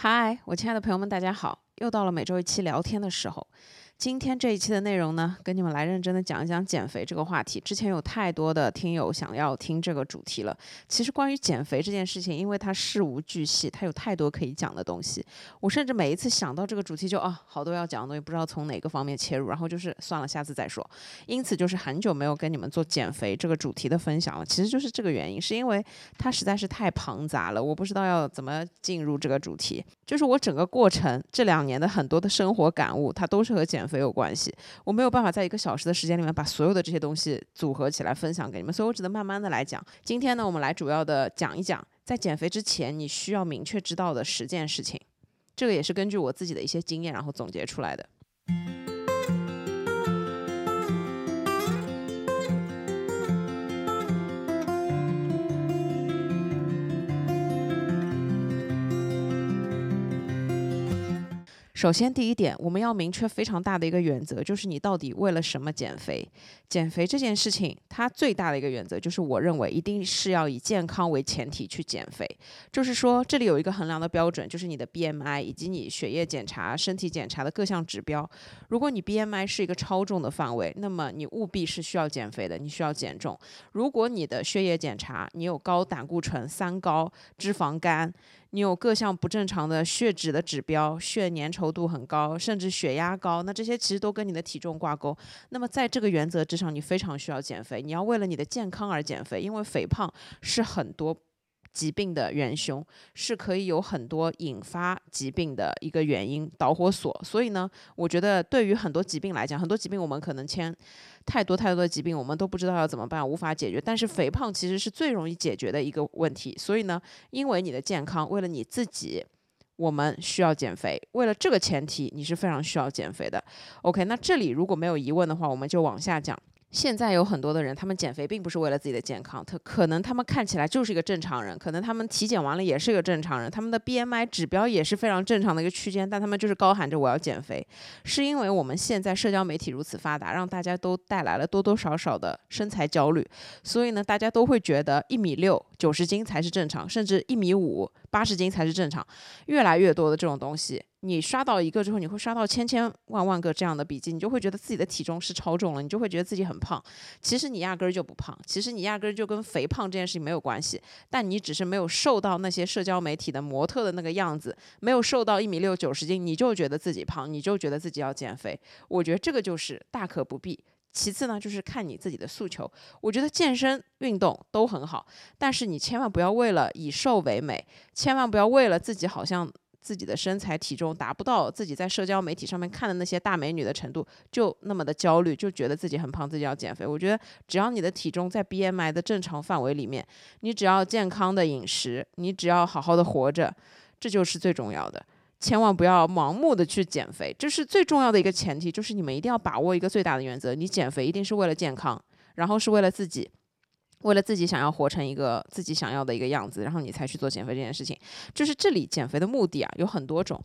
嗨，我亲爱的朋友们，大家好！又到了每周一期聊天的时候。今天这一期的内容呢，跟你们来认真的讲一讲减肥这个话题。之前有太多的听友想要听这个主题了。其实关于减肥这件事情，因为它事无巨细，它有太多可以讲的东西。我甚至每一次想到这个主题，就啊，好多要讲的东西，不知道从哪个方面切入，然后就是算了，下次再说。因此就是很久没有跟你们做减肥这个主题的分享了。其实就是这个原因，是因为它实在是太庞杂了，我不知道要怎么进入这个主题。就是我整个过程这两年的很多的生活感悟，它都是和减肥有关系，我没有办法在一个小时的时间里面把所有的这些东西组合起来分享给你们，所以我只能慢慢的来讲。今天呢，我们来主要的讲一讲，在减肥之前你需要明确知道的十件事情，这个也是根据我自己的一些经验然后总结出来的。首先，第一点，我们要明确非常大的一个原则，就是你到底为了什么减肥？减肥这件事情，它最大的一个原则就是，我认为一定是要以健康为前提去减肥。就是说，这里有一个衡量的标准，就是你的 BMI 以及你血液检查、身体检查的各项指标。如果你 BMI 是一个超重的范围，那么你务必是需要减肥的，你需要减重。如果你的血液检查你有高胆固醇、三高、脂肪肝。你有各项不正常的血脂的指标，血粘稠度很高，甚至血压高，那这些其实都跟你的体重挂钩。那么在这个原则之上，你非常需要减肥。你要为了你的健康而减肥，因为肥胖是很多。疾病的元凶是可以有很多引发疾病的一个原因导火索，所以呢，我觉得对于很多疾病来讲，很多疾病我们可能签太多太多的疾病，我们都不知道要怎么办，无法解决。但是肥胖其实是最容易解决的一个问题，所以呢，因为你的健康，为了你自己，我们需要减肥。为了这个前提，你是非常需要减肥的。OK，那这里如果没有疑问的话，我们就往下讲。现在有很多的人，他们减肥并不是为了自己的健康，他可能他们看起来就是一个正常人，可能他们体检完了也是一个正常人，他们的 BMI 指标也是非常正常的一个区间，但他们就是高喊着我要减肥，是因为我们现在社交媒体如此发达，让大家都带来了多多少少的身材焦虑，所以呢，大家都会觉得一米六九十斤才是正常，甚至一米五八十斤才是正常，越来越多的这种东西。你刷到一个之后，你会刷到千千万万个这样的笔记，你就会觉得自己的体重是超重了，你就会觉得自己很胖。其实你压根儿就不胖，其实你压根儿就跟肥胖这件事情没有关系。但你只是没有瘦到那些社交媒体的模特的那个样子，没有瘦到一米六九十斤，你就觉得自己胖，你就觉得自己要减肥。我觉得这个就是大可不必。其次呢，就是看你自己的诉求。我觉得健身运动都很好，但是你千万不要为了以瘦为美，千万不要为了自己好像。自己的身材体重达不到自己在社交媒体上面看的那些大美女的程度，就那么的焦虑，就觉得自己很胖，自己要减肥。我觉得只要你的体重在 BMI 的正常范围里面，你只要健康的饮食，你只要好好的活着，这就是最重要的。千万不要盲目的去减肥，这是最重要的一个前提，就是你们一定要把握一个最大的原则：你减肥一定是为了健康，然后是为了自己。为了自己想要活成一个自己想要的一个样子，然后你才去做减肥这件事情。就是这里减肥的目的啊有很多种，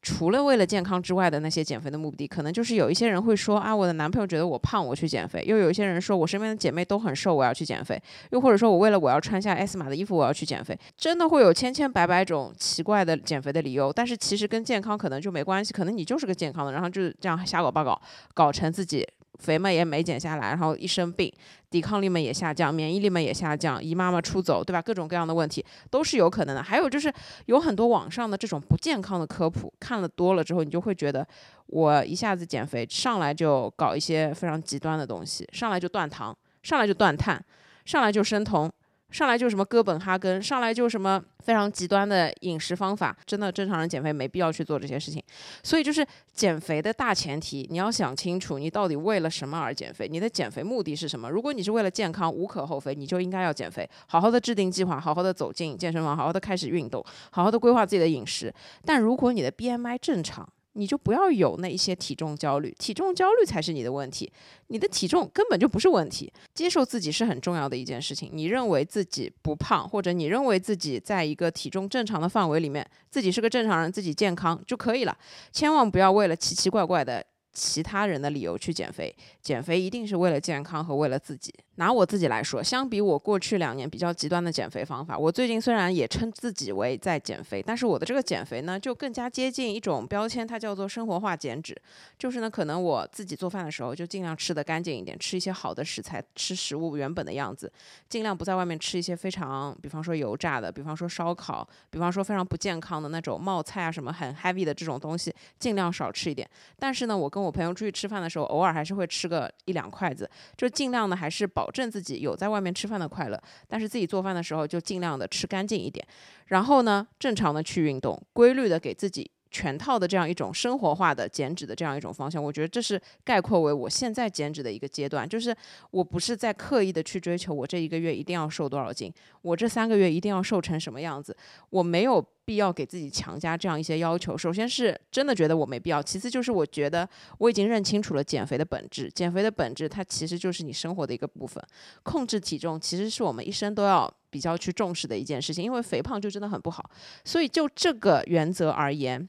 除了为了健康之外的那些减肥的目的，可能就是有一些人会说啊，我的男朋友觉得我胖，我去减肥；又有一些人说我身边的姐妹都很瘦，我要去减肥；又或者说我为了我要穿下 S 码的衣服，我要去减肥。真的会有千千百百种奇怪的减肥的理由，但是其实跟健康可能就没关系，可能你就是个健康的，然后就是这样瞎搞八搞，搞成自己。肥嘛也没减下来，然后一生病，抵抗力嘛也下降，免疫力嘛也下降，姨妈妈出走，对吧？各种各样的问题都是有可能的。还有就是有很多网上的这种不健康的科普，看了多了之后，你就会觉得我一下子减肥，上来就搞一些非常极端的东西，上来就断糖，上来就断碳，上来就生酮。上来就什么哥本哈根，上来就什么非常极端的饮食方法，真的正常人减肥没必要去做这些事情。所以就是减肥的大前提，你要想清楚你到底为了什么而减肥，你的减肥目的是什么。如果你是为了健康，无可厚非，你就应该要减肥，好好的制定计划，好好的走进健身房，好好的开始运动，好好的规划自己的饮食。但如果你的 BMI 正常，你就不要有那一些体重焦虑，体重焦虑才是你的问题。你的体重根本就不是问题，接受自己是很重要的一件事情。你认为自己不胖，或者你认为自己在一个体重正常的范围里面，自己是个正常人，自己健康就可以了。千万不要为了奇奇怪怪的其他人的理由去减肥，减肥一定是为了健康和为了自己。拿我自己来说，相比我过去两年比较极端的减肥方法，我最近虽然也称自己为在减肥，但是我的这个减肥呢，就更加接近一种标签，它叫做生活化减脂。就是呢，可能我自己做饭的时候，就尽量吃得干净一点，吃一些好的食材，吃食物原本的样子，尽量不在外面吃一些非常，比方说油炸的，比方说烧烤，比方说非常不健康的那种冒菜啊什么很 heavy 的这种东西，尽量少吃一点。但是呢，我跟我朋友出去吃饭的时候，偶尔还是会吃个一两筷子，就尽量呢还是保。保证自己有在外面吃饭的快乐，但是自己做饭的时候就尽量的吃干净一点，然后呢，正常的去运动，规律的给自己。全套的这样一种生活化的减脂的这样一种方向，我觉得这是概括为我现在减脂的一个阶段。就是我不是在刻意的去追求我这一个月一定要瘦多少斤，我这三个月一定要瘦成什么样子，我没有必要给自己强加这样一些要求。首先是真的觉得我没必要，其次就是我觉得我已经认清楚了减肥的本质。减肥的本质它其实就是你生活的一个部分，控制体重其实是我们一生都要比较去重视的一件事情，因为肥胖就真的很不好。所以就这个原则而言。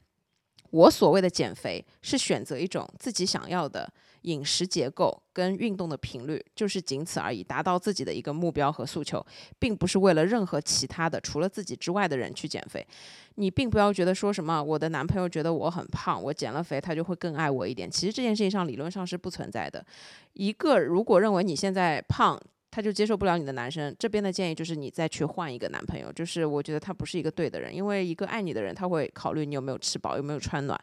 我所谓的减肥是选择一种自己想要的饮食结构跟运动的频率，就是仅此而已，达到自己的一个目标和诉求，并不是为了任何其他的除了自己之外的人去减肥。你并不要觉得说什么我的男朋友觉得我很胖，我减了肥他就会更爱我一点。其实这件事情上理论上是不存在的。一个如果认为你现在胖，他就接受不了你的男生，这边的建议就是你再去换一个男朋友，就是我觉得他不是一个对的人，因为一个爱你的人他会考虑你有没有吃饱，有没有穿暖。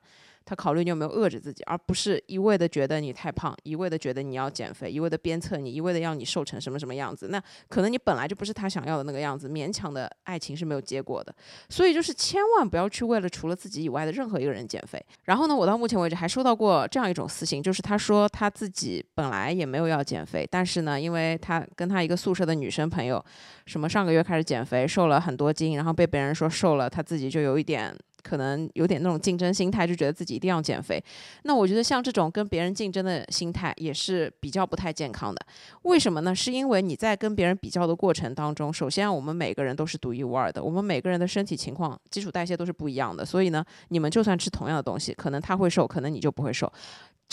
他考虑你有没有饿着自己，而不是一味的觉得你太胖，一味的觉得你要减肥，一味的鞭策你，一味的要你瘦成什么什么样子。那可能你本来就不是他想要的那个样子，勉强的爱情是没有结果的。所以就是千万不要去为了除了自己以外的任何一个人减肥。然后呢，我到目前为止还收到过这样一种私信，就是他说他自己本来也没有要减肥，但是呢，因为他跟他一个宿舍的女生朋友，什么上个月开始减肥，瘦了很多斤，然后被别人说瘦了，他自己就有一点。可能有点那种竞争心态，就觉得自己一定要减肥。那我觉得像这种跟别人竞争的心态也是比较不太健康的。为什么呢？是因为你在跟别人比较的过程当中，首先我们每个人都是独一无二的，我们每个人的身体情况、基础代谢都是不一样的。所以呢，你们就算吃同样的东西，可能他会瘦，可能你就不会瘦。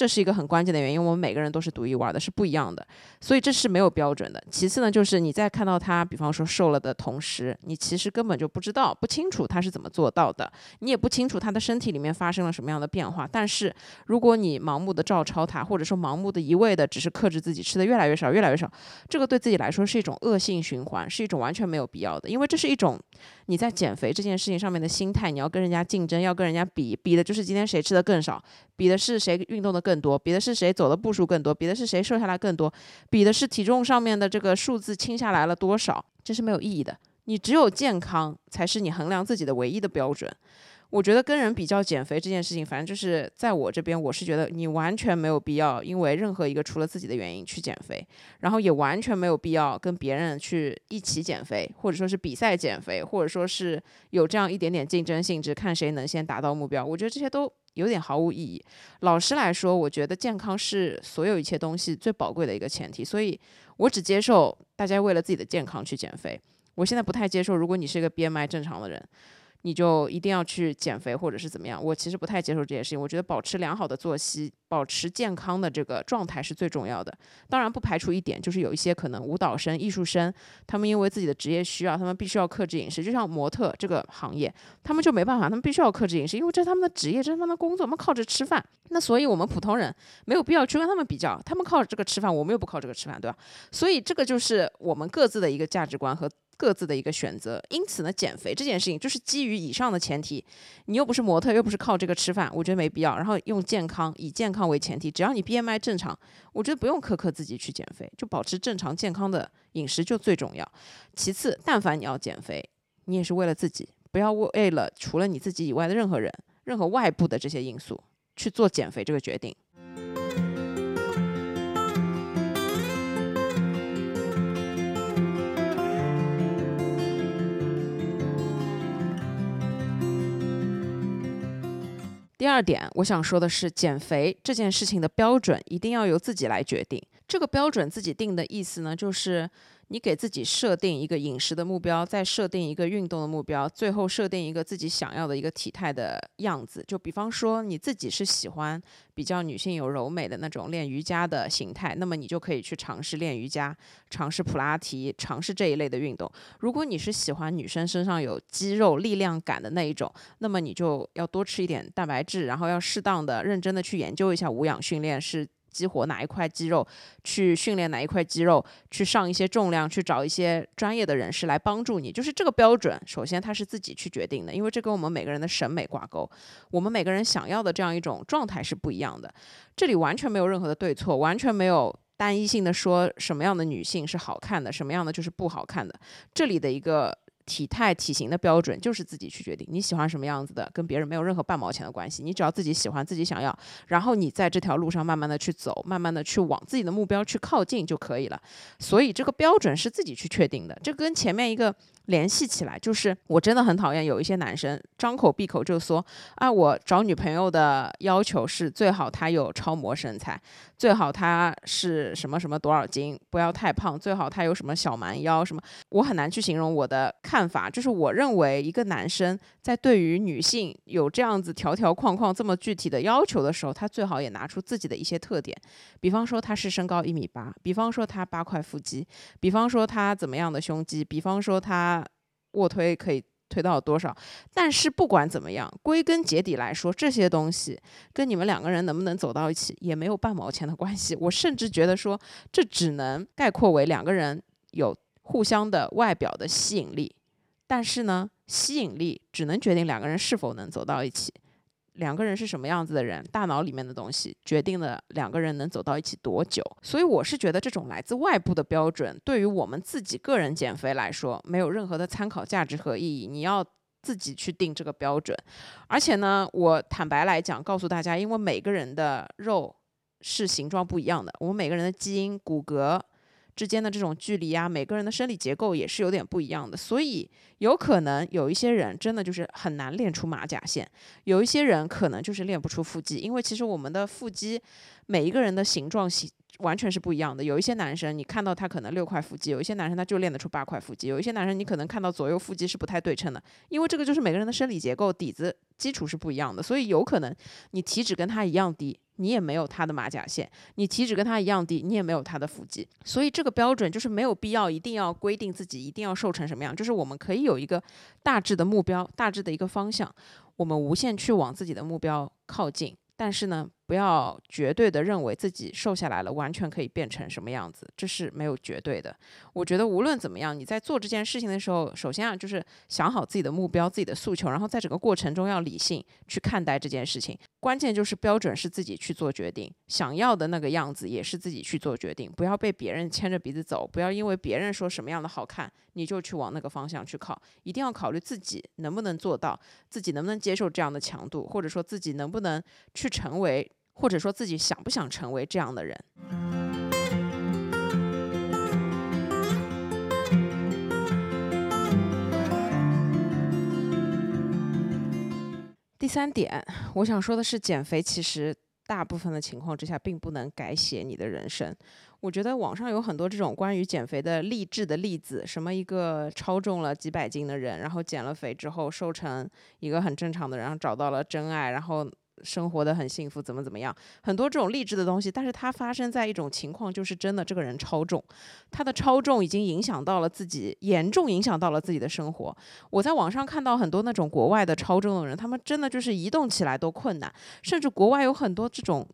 这是一个很关键的原因，我们每个人都是独一无二的，是不一样的，所以这是没有标准的。其次呢，就是你在看到他，比方说瘦了的同时，你其实根本就不知道、不清楚他是怎么做到的，你也不清楚他的身体里面发生了什么样的变化。但是如果你盲目的照抄他，或者说盲目的一味的只是克制自己吃的越来越少、越来越少，这个对自己来说是一种恶性循环，是一种完全没有必要的。因为这是一种你在减肥这件事情上面的心态，你要跟人家竞争，要跟人家比，比的就是今天谁吃的更少，比的是谁运动的更。更多比的是谁走的步数更多，比的是谁瘦下来更多，比的是体重上面的这个数字轻下来了多少，这是没有意义的。你只有健康才是你衡量自己的唯一的标准。我觉得跟人比较减肥这件事情，反正就是在我这边，我是觉得你完全没有必要因为任何一个除了自己的原因去减肥，然后也完全没有必要跟别人去一起减肥，或者说是比赛减肥，或者说是有这样一点点竞争性质，看谁能先达到目标。我觉得这些都有点毫无意义。老实来说，我觉得健康是所有一切东西最宝贵的一个前提，所以我只接受大家为了自己的健康去减肥。我现在不太接受，如果你是一个 BMI 正常的人。你就一定要去减肥或者是怎么样？我其实不太接受这件事情。我觉得保持良好的作息，保持健康的这个状态是最重要的。当然不排除一点，就是有一些可能舞蹈生、艺术生，他们因为自己的职业需要，他们必须要克制饮食。就像模特这个行业，他们就没办法，他们必须要克制饮食，因为这是他们的职业，这是他们的工作，他们靠着吃饭。那所以我们普通人没有必要去跟他们比较，他们靠这个吃饭，我们又不靠这个吃饭，对吧？所以这个就是我们各自的一个价值观和。各自的一个选择，因此呢，减肥这件事情就是基于以上的前提，你又不是模特，又不是靠这个吃饭，我觉得没必要。然后用健康，以健康为前提，只要你 BMI 正常，我觉得不用苛刻自己去减肥，就保持正常健康的饮食就最重要。其次，但凡你要减肥，你也是为了自己，不要为了除了你自己以外的任何人、任何外部的这些因素去做减肥这个决定。第二点，我想说的是，减肥这件事情的标准一定要由自己来决定。这个标准自己定的意思呢，就是你给自己设定一个饮食的目标，再设定一个运动的目标，最后设定一个自己想要的一个体态的样子。就比方说你自己是喜欢比较女性有柔美的那种练瑜伽的形态，那么你就可以去尝试练瑜伽，尝试普拉提，尝试这一类的运动。如果你是喜欢女生身上有肌肉力量感的那一种，那么你就要多吃一点蛋白质，然后要适当的、认真的去研究一下无氧训练是。激活哪一块肌肉，去训练哪一块肌肉，去上一些重量，去找一些专业的人士来帮助你。就是这个标准，首先它是自己去决定的，因为这跟我们每个人的审美挂钩，我们每个人想要的这样一种状态是不一样的。这里完全没有任何的对错，完全没有单一性的说什么样的女性是好看的，什么样的就是不好看的。这里的一个。体态、体型的标准就是自己去决定，你喜欢什么样子的，跟别人没有任何半毛钱的关系。你只要自己喜欢、自己想要，然后你在这条路上慢慢的去走，慢慢的去往自己的目标去靠近就可以了。所以这个标准是自己去确定的，这跟前面一个。联系起来，就是我真的很讨厌有一些男生张口闭口就说啊，我找女朋友的要求是最好她有超模身材，最好她是什么什么多少斤，不要太胖，最好她有什么小蛮腰什么。我很难去形容我的看法，就是我认为一个男生在对于女性有这样子条条框框这么具体的要求的时候，他最好也拿出自己的一些特点，比方说他是身高一米八，比方说他八块腹肌，比方说他怎么样的胸肌，比方说他。卧推可以推到多少？但是不管怎么样，归根结底来说，这些东西跟你们两个人能不能走到一起也没有半毛钱的关系。我甚至觉得说，这只能概括为两个人有互相的外表的吸引力。但是呢，吸引力只能决定两个人是否能走到一起。两个人是什么样子的人，大脑里面的东西决定了两个人能走到一起多久。所以我是觉得这种来自外部的标准，对于我们自己个人减肥来说，没有任何的参考价值和意义。你要自己去定这个标准。而且呢，我坦白来讲，告诉大家，因为每个人的肉是形状不一样的，我们每个人的基因、骨骼。之间的这种距离啊，每个人的生理结构也是有点不一样的，所以有可能有一些人真的就是很难练出马甲线，有一些人可能就是练不出腹肌，因为其实我们的腹肌每一个人的形状形完全是不一样的。有一些男生你看到他可能六块腹肌，有一些男生他就练得出八块腹肌，有一些男生你可能看到左右腹肌是不太对称的，因为这个就是每个人的生理结构底子基础是不一样的，所以有可能你体脂跟他一样低。你也没有他的马甲线，你体脂跟他一样低，你也没有他的腹肌，所以这个标准就是没有必要一定要规定自己一定要瘦成什么样，就是我们可以有一个大致的目标，大致的一个方向，我们无限去往自己的目标靠近。但是呢，不要绝对的认为自己瘦下来了，完全可以变成什么样子，这是没有绝对的。我觉得无论怎么样，你在做这件事情的时候，首先啊，就是想好自己的目标、自己的诉求，然后在整个过程中要理性去看待这件事情。关键就是标准是自己去做决定，想要的那个样子也是自己去做决定，不要被别人牵着鼻子走，不要因为别人说什么样的好看，你就去往那个方向去靠，一定要考虑自己能不能做到，自己能不能接受这样的强度，或者说自己能不能去成为，或者说自己想不想成为这样的人。第三点，我想说的是，减肥其实大部分的情况之下，并不能改写你的人生。我觉得网上有很多这种关于减肥的励志的例子，什么一个超重了几百斤的人，然后减了肥之后瘦成一个很正常的人，然后找到了真爱，然后。生活的很幸福，怎么怎么样？很多这种励志的东西，但是它发生在一种情况，就是真的这个人超重，他的超重已经影响到了自己，严重影响到了自己的生活。我在网上看到很多那种国外的超重的人，他们真的就是移动起来都困难，甚至国外有很多这种。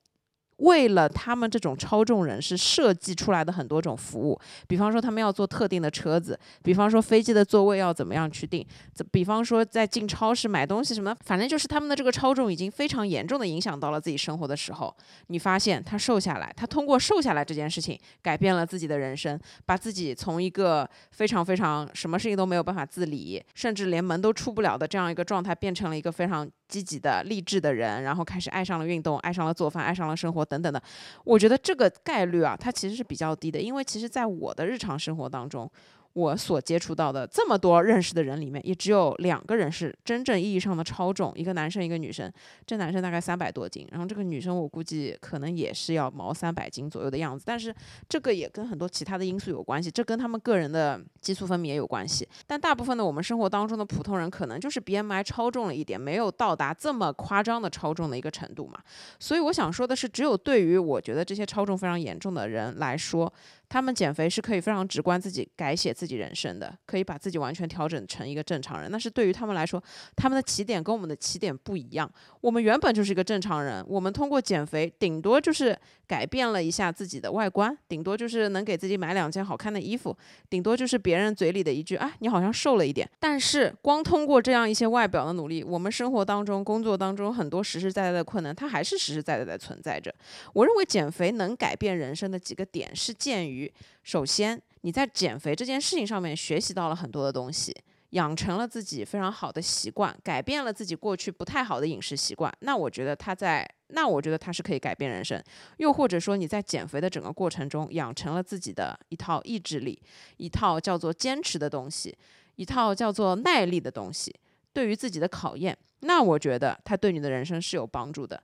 为了他们这种超重人士设计出来的很多种服务，比方说他们要坐特定的车子，比方说飞机的座位要怎么样去定，比方说在进超市买东西什么，反正就是他们的这个超重已经非常严重的影响到了自己生活的时候，你发现他瘦下来，他通过瘦下来这件事情改变了自己的人生，把自己从一个非常非常什么事情都没有办法自理，甚至连门都出不了的这样一个状态，变成了一个非常。积极的、励志的人，然后开始爱上了运动，爱上了做饭，爱上了生活等等的。我觉得这个概率啊，它其实是比较低的，因为其实在我的日常生活当中，我所接触到的这么多认识的人里面，也只有两个人是真正意义上的超重，一个男生，一个女生。这男生大概三百多斤，然后这个女生我估计可能也是要毛三百斤左右的样子。但是这个也跟很多其他的因素有关系，这跟他们个人的激素分泌也有关系。但大部分的我们生活当中的普通人，可能就是 BMI 超重了一点，没有到达这么夸张的超重的一个程度嘛。所以我想说的是，只有对于我觉得这些超重非常严重的人来说。他们减肥是可以非常直观自己改写自己人生的，可以把自己完全调整成一个正常人。那是对于他们来说，他们的起点跟我们的起点不一样。我们原本就是一个正常人，我们通过减肥，顶多就是改变了一下自己的外观，顶多就是能给自己买两件好看的衣服，顶多就是别人嘴里的一句啊，你好像瘦了一点。但是光通过这样一些外表的努力，我们生活当中、工作当中很多实实在在的困难，它还是实实在在的存在着。我认为减肥能改变人生的几个点是鉴于。于首先，你在减肥这件事情上面学习到了很多的东西，养成了自己非常好的习惯，改变了自己过去不太好的饮食习惯。那我觉得他在，那我觉得他是可以改变人生。又或者说你在减肥的整个过程中，养成了自己的一套意志力，一套叫做坚持的东西，一套叫做耐力的东西，对于自己的考验，那我觉得他对你的人生是有帮助的。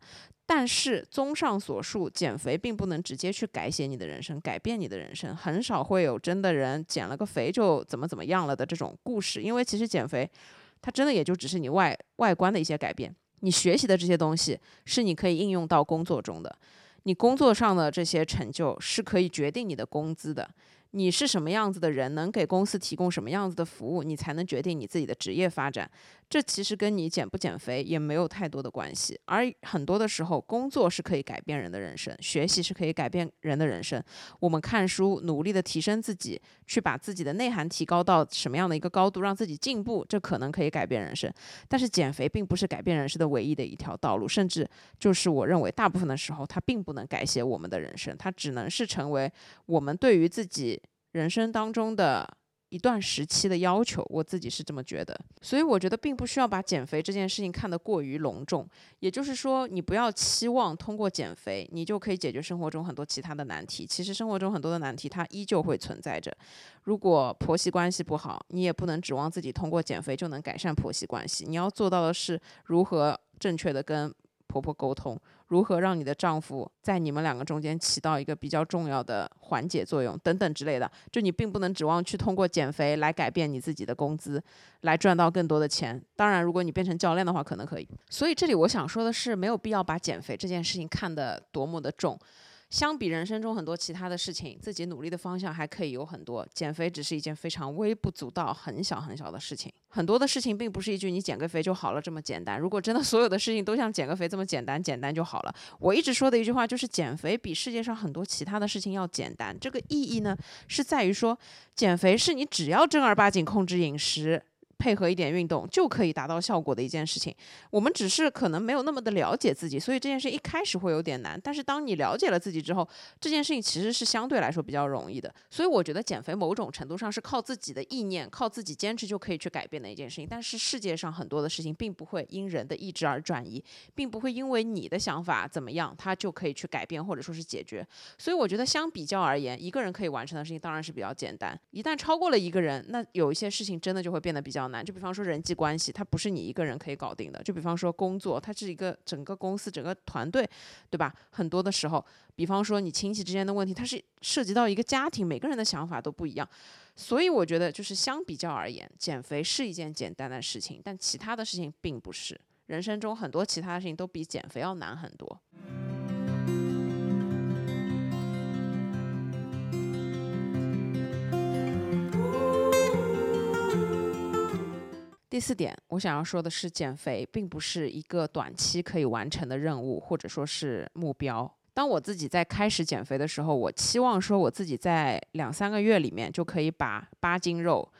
但是，综上所述，减肥并不能直接去改写你的人生，改变你的人生。很少会有真的人减了个肥就怎么怎么样了的这种故事。因为其实减肥，它真的也就只是你外外观的一些改变。你学习的这些东西，是你可以应用到工作中的。你工作上的这些成就，是可以决定你的工资的。你是什么样子的人，能给公司提供什么样子的服务，你才能决定你自己的职业发展。这其实跟你减不减肥也没有太多的关系。而很多的时候，工作是可以改变人的人生，学习是可以改变人的人生。我们看书，努力的提升自己，去把自己的内涵提高到什么样的一个高度，让自己进步，这可能可以改变人生。但是减肥并不是改变人生的唯一的一条道路，甚至就是我认为大部分的时候，它并不能改写我们的人生，它只能是成为我们对于自己。人生当中的一段时期的要求，我自己是这么觉得，所以我觉得并不需要把减肥这件事情看得过于隆重。也就是说，你不要期望通过减肥，你就可以解决生活中很多其他的难题。其实生活中很多的难题，它依旧会存在着。如果婆媳关系不好，你也不能指望自己通过减肥就能改善婆媳关系。你要做到的是如何正确的跟婆婆沟通。如何让你的丈夫在你们两个中间起到一个比较重要的缓解作用，等等之类的，就你并不能指望去通过减肥来改变你自己的工资，来赚到更多的钱。当然，如果你变成教练的话，可能可以。所以这里我想说的是，没有必要把减肥这件事情看得多么的重。相比人生中很多其他的事情，自己努力的方向还可以有很多。减肥只是一件非常微不足道、很小很小的事情。很多的事情并不是一句“你减个肥就好了”这么简单。如果真的所有的事情都像减个肥这么简单，简单就好了。我一直说的一句话就是，减肥比世界上很多其他的事情要简单。这个意义呢，是在于说，减肥是你只要正儿八经控制饮食。配合一点运动就可以达到效果的一件事情，我们只是可能没有那么的了解自己，所以这件事一开始会有点难。但是当你了解了自己之后，这件事情其实是相对来说比较容易的。所以我觉得减肥某种程度上是靠自己的意念、靠自己坚持就可以去改变的一件事情。但是世界上很多的事情并不会因人的意志而转移，并不会因为你的想法怎么样，它就可以去改变或者说是解决。所以我觉得相比较而言，一个人可以完成的事情当然是比较简单。一旦超过了一个人，那有一些事情真的就会变得比较。难，就比方说人际关系，它不是你一个人可以搞定的。就比方说工作，它是一个整个公司、整个团队，对吧？很多的时候，比方说你亲戚之间的问题，它是涉及到一个家庭，每个人的想法都不一样。所以我觉得，就是相比较而言，减肥是一件简单的事情，但其他的事情并不是。人生中很多其他的事情都比减肥要难很多。第四点，我想要说的是，减肥并不是一个短期可以完成的任务，或者说是目标。当我自己在开始减肥的时候，我期望说我自己在两三个月里面就可以把八斤肉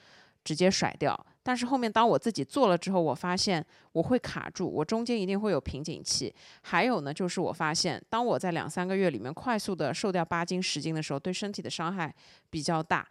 直接甩掉。但是后面当我自己做了之后，我发现我会卡住，我中间一定会有瓶颈期。还有呢，就是我发现，当我在两三个月里面快速的瘦掉八斤十斤的时候，对身体的伤害比较大。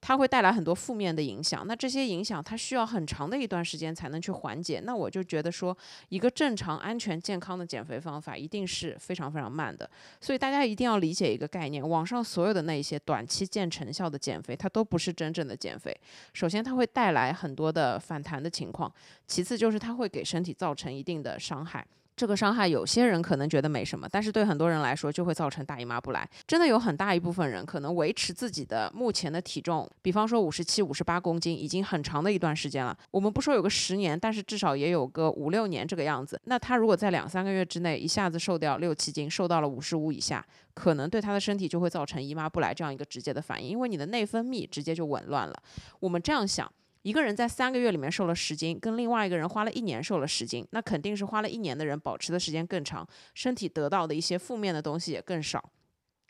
它会带来很多负面的影响。那这些影响它需要很长的一段时间才能去缓解。那我就觉得说，一个正常、安全、健康的减肥方法一定是非常非常慢的。所以大家一定要理解一个概念：网上所有的那些短期见成效的减肥，它都不是真正的减肥。首先，它会带来很多的反弹的情况；其次，就是它会给身体造成一定的伤害。这个伤害有些人可能觉得没什么，但是对很多人来说就会造成大姨妈不来。真的有很大一部分人可能维持自己的目前的体重，比方说五十七、五十八公斤，已经很长的一段时间了。我们不说有个十年，但是至少也有个五六年这个样子。那他如果在两三个月之内一下子瘦掉六七斤，瘦到了五十五以下，可能对他的身体就会造成姨妈不来这样一个直接的反应，因为你的内分泌直接就紊乱了。我们这样想。一个人在三个月里面瘦了十斤，跟另外一个人花了一年瘦了十斤，那肯定是花了一年的人保持的时间更长，身体得到的一些负面的东西也更少。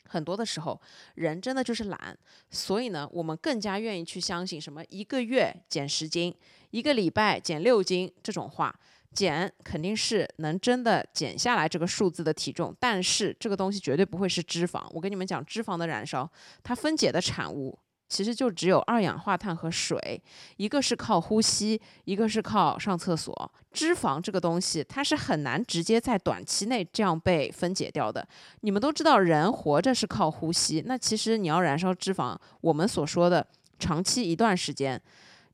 很多的时候，人真的就是懒，所以呢，我们更加愿意去相信什么一个月减十斤，一个礼拜减六斤这种话。减肯定是能真的减下来这个数字的体重，但是这个东西绝对不会是脂肪。我跟你们讲，脂肪的燃烧，它分解的产物。其实就只有二氧化碳和水，一个是靠呼吸，一个是靠上厕所。脂肪这个东西，它是很难直接在短期内这样被分解掉的。你们都知道，人活着是靠呼吸，那其实你要燃烧脂肪，我们所说的长期一段时间，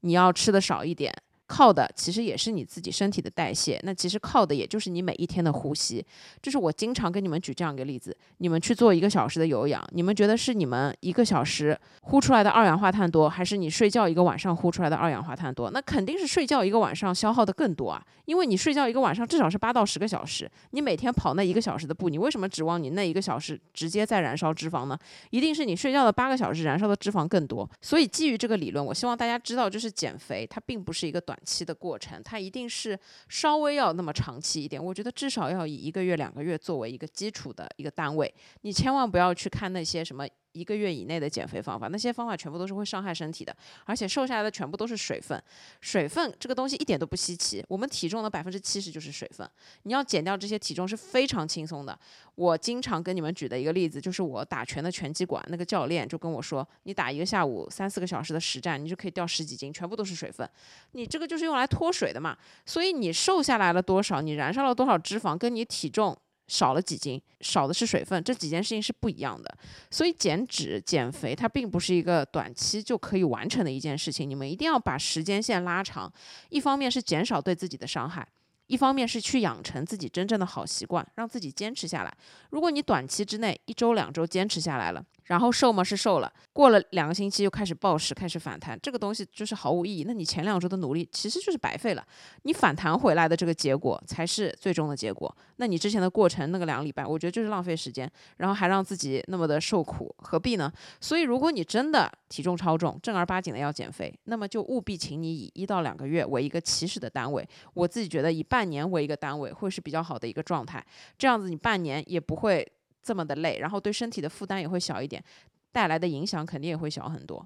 你要吃的少一点。靠的其实也是你自己身体的代谢，那其实靠的也就是你每一天的呼吸。这是我经常跟你们举这样一个例子：你们去做一个小时的有氧，你们觉得是你们一个小时呼出来的二氧化碳多，还是你睡觉一个晚上呼出来的二氧化碳多？那肯定是睡觉一个晚上消耗的更多啊，因为你睡觉一个晚上至少是八到十个小时，你每天跑那一个小时的步，你为什么指望你那一个小时直接在燃烧脂肪呢？一定是你睡觉的八个小时燃烧的脂肪更多。所以基于这个理论，我希望大家知道，就是减肥它并不是一个短。期的过程，它一定是稍微要那么长期一点。我觉得至少要以一个月、两个月作为一个基础的一个单位。你千万不要去看那些什么。一个月以内的减肥方法，那些方法全部都是会伤害身体的，而且瘦下来的全部都是水分。水分这个东西一点都不稀奇，我们体重的百分之七十就是水分。你要减掉这些体重是非常轻松的。我经常跟你们举的一个例子，就是我打拳的拳击馆那个教练就跟我说，你打一个下午三四个小时的实战，你就可以掉十几斤，全部都是水分。你这个就是用来脱水的嘛。所以你瘦下来了多少，你燃烧了多少脂肪，跟你体重。少了几斤，少的是水分，这几件事情是不一样的。所以减脂减肥它并不是一个短期就可以完成的一件事情，你们一定要把时间线拉长。一方面是减少对自己的伤害，一方面是去养成自己真正的好习惯，让自己坚持下来。如果你短期之内一周两周坚持下来了，然后瘦嘛是瘦了，过了两个星期又开始暴食，开始反弹，这个东西就是毫无意义。那你前两周的努力其实就是白费了，你反弹回来的这个结果才是最终的结果。那你之前的过程那个两个礼拜，我觉得就是浪费时间，然后还让自己那么的受苦，何必呢？所以如果你真的体重超重，正儿八经的要减肥，那么就务必请你以一到两个月为一个起始的单位。我自己觉得以半年为一个单位会是比较好的一个状态，这样子你半年也不会。这么的累，然后对身体的负担也会小一点，带来的影响肯定也会小很多。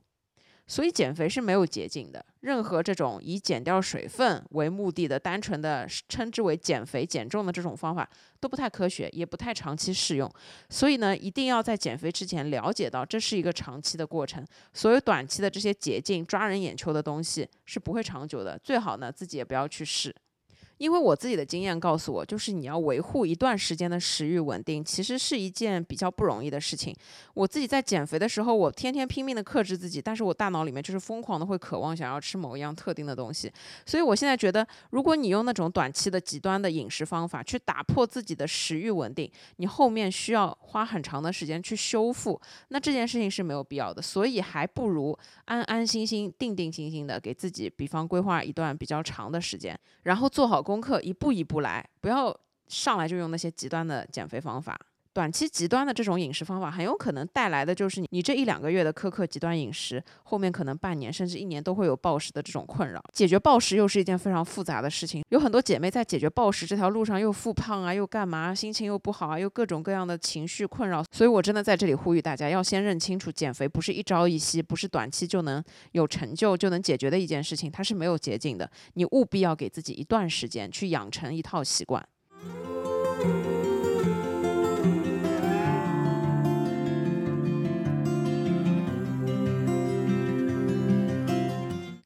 所以减肥是没有捷径的，任何这种以减掉水分为目的的，单纯的称之为减肥减重的这种方法都不太科学，也不太长期适用。所以呢，一定要在减肥之前了解到这是一个长期的过程，所有短期的这些捷径抓人眼球的东西是不会长久的，最好呢自己也不要去试。因为我自己的经验告诉我，就是你要维护一段时间的食欲稳定，其实是一件比较不容易的事情。我自己在减肥的时候，我天天拼命的克制自己，但是我大脑里面就是疯狂的会渴望想要吃某一样特定的东西。所以我现在觉得，如果你用那种短期的极端的饮食方法去打破自己的食欲稳定，你后面需要花很长的时间去修复，那这件事情是没有必要的。所以还不如安安心心、定定心心的给自己，比方规划一段比较长的时间，然后做好。功课一步一步来，不要上来就用那些极端的减肥方法。短期极端的这种饮食方法，很有可能带来的就是你这一两个月的苛刻极端饮食，后面可能半年甚至一年都会有暴食的这种困扰。解决暴食又是一件非常复杂的事情，有很多姐妹在解决暴食这条路上又复胖啊，又干嘛，心情又不好啊，又各种各样的情绪困扰。所以我真的在这里呼吁大家，要先认清楚，减肥不是一朝一夕，不是短期就能有成就就能解决的一件事情，它是没有捷径的。你务必要给自己一段时间去养成一套习惯。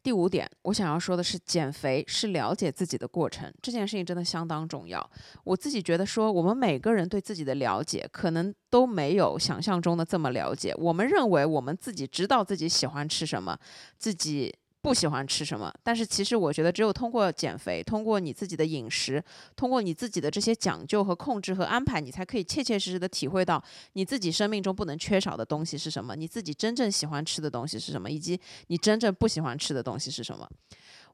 第五点，我想要说的是，减肥是了解自己的过程，这件事情真的相当重要。我自己觉得说，我们每个人对自己的了解，可能都没有想象中的这么了解。我们认为我们自己知道自己喜欢吃什么，自己。不喜欢吃什么，但是其实我觉得，只有通过减肥，通过你自己的饮食，通过你自己的这些讲究和控制和安排，你才可以切切实实的体会到你自己生命中不能缺少的东西是什么，你自己真正喜欢吃的东西是什么，以及你真正不喜欢吃的东西是什么。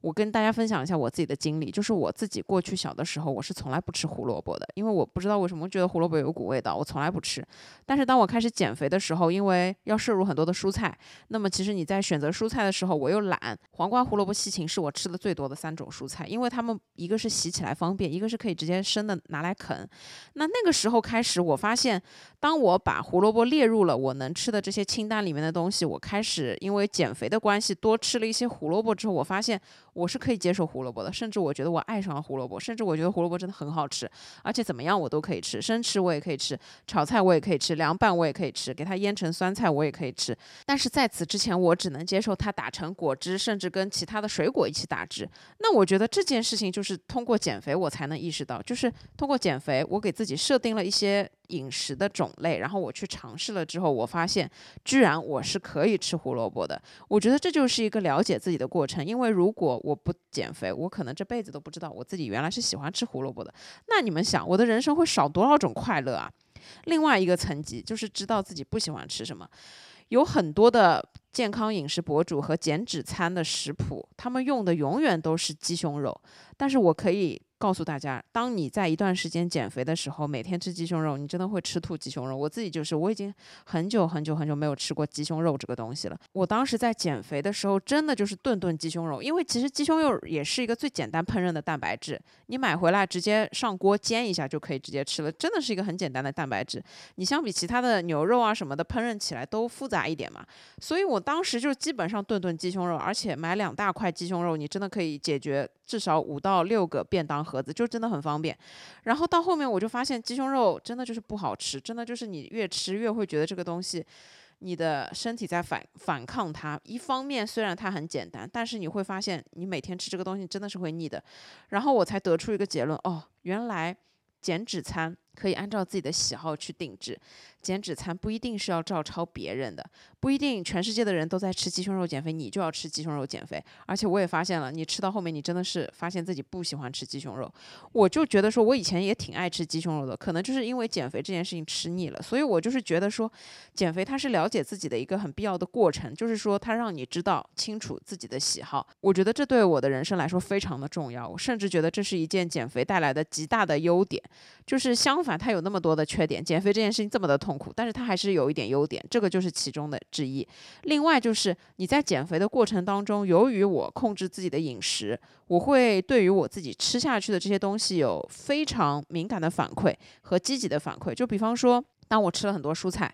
我跟大家分享一下我自己的经历，就是我自己过去小的时候，我是从来不吃胡萝卜的，因为我不知道为什么觉得胡萝卜有股味道，我从来不吃。但是当我开始减肥的时候，因为要摄入很多的蔬菜，那么其实你在选择蔬菜的时候，我又懒，黄瓜、胡萝卜、西芹是我吃的最多的三种蔬菜，因为它们一个是洗起来方便，一个是可以直接生的拿来啃。那那个时候开始，我发现，当我把胡萝卜列入了我能吃的这些清单里面的东西，我开始因为减肥的关系多吃了一些胡萝卜之后，我发现。我是可以接受胡萝卜的，甚至我觉得我爱上了胡萝卜，甚至我觉得胡萝卜真的很好吃，而且怎么样我都可以吃，生吃我也可以吃，炒菜我也可以吃，凉拌我也可以吃，给它腌成酸菜我也可以吃。但是在此之前，我只能接受它打成果汁，甚至跟其他的水果一起打汁。那我觉得这件事情就是通过减肥我才能意识到，就是通过减肥，我给自己设定了一些。饮食的种类，然后我去尝试了之后，我发现居然我是可以吃胡萝卜的。我觉得这就是一个了解自己的过程，因为如果我不减肥，我可能这辈子都不知道我自己原来是喜欢吃胡萝卜的。那你们想，我的人生会少多少种快乐啊？另外一个层级就是知道自己不喜欢吃什么，有很多的健康饮食博主和减脂餐的食谱，他们用的永远都是鸡胸肉，但是我可以。告诉大家，当你在一段时间减肥的时候，每天吃鸡胸肉，你真的会吃吐鸡胸肉。我自己就是，我已经很久很久很久没有吃过鸡胸肉这个东西了。我当时在减肥的时候，真的就是顿顿鸡胸肉，因为其实鸡胸肉也是一个最简单烹饪的蛋白质，你买回来直接上锅煎一下就可以直接吃了，真的是一个很简单的蛋白质。你相比其他的牛肉啊什么的，烹饪起来都复杂一点嘛。所以我当时就基本上顿顿鸡胸肉，而且买两大块鸡胸肉，你真的可以解决至少五到六个便当。盒子就真的很方便，然后到后面我就发现鸡胸肉真的就是不好吃，真的就是你越吃越会觉得这个东西，你的身体在反反抗它。一方面虽然它很简单，但是你会发现你每天吃这个东西真的是会腻的。然后我才得出一个结论，哦，原来减脂餐可以按照自己的喜好去定制。减脂餐不一定是要照抄别人的，不一定全世界的人都在吃鸡胸肉减肥，你就要吃鸡胸肉减肥。而且我也发现了，你吃到后面，你真的是发现自己不喜欢吃鸡胸肉。我就觉得说，我以前也挺爱吃鸡胸肉的，可能就是因为减肥这件事情吃腻了。所以我就是觉得说，减肥它是了解自己的一个很必要的过程，就是说它让你知道清楚自己的喜好。我觉得这对我的人生来说非常的重要。我甚至觉得这是一件减肥带来的极大的优点。就是相反，它有那么多的缺点，减肥这件事情这么的痛。苦，但是它还是有一点优点，这个就是其中的之一。另外就是你在减肥的过程当中，由于我控制自己的饮食，我会对于我自己吃下去的这些东西有非常敏感的反馈和积极的反馈。就比方说，当我吃了很多蔬菜。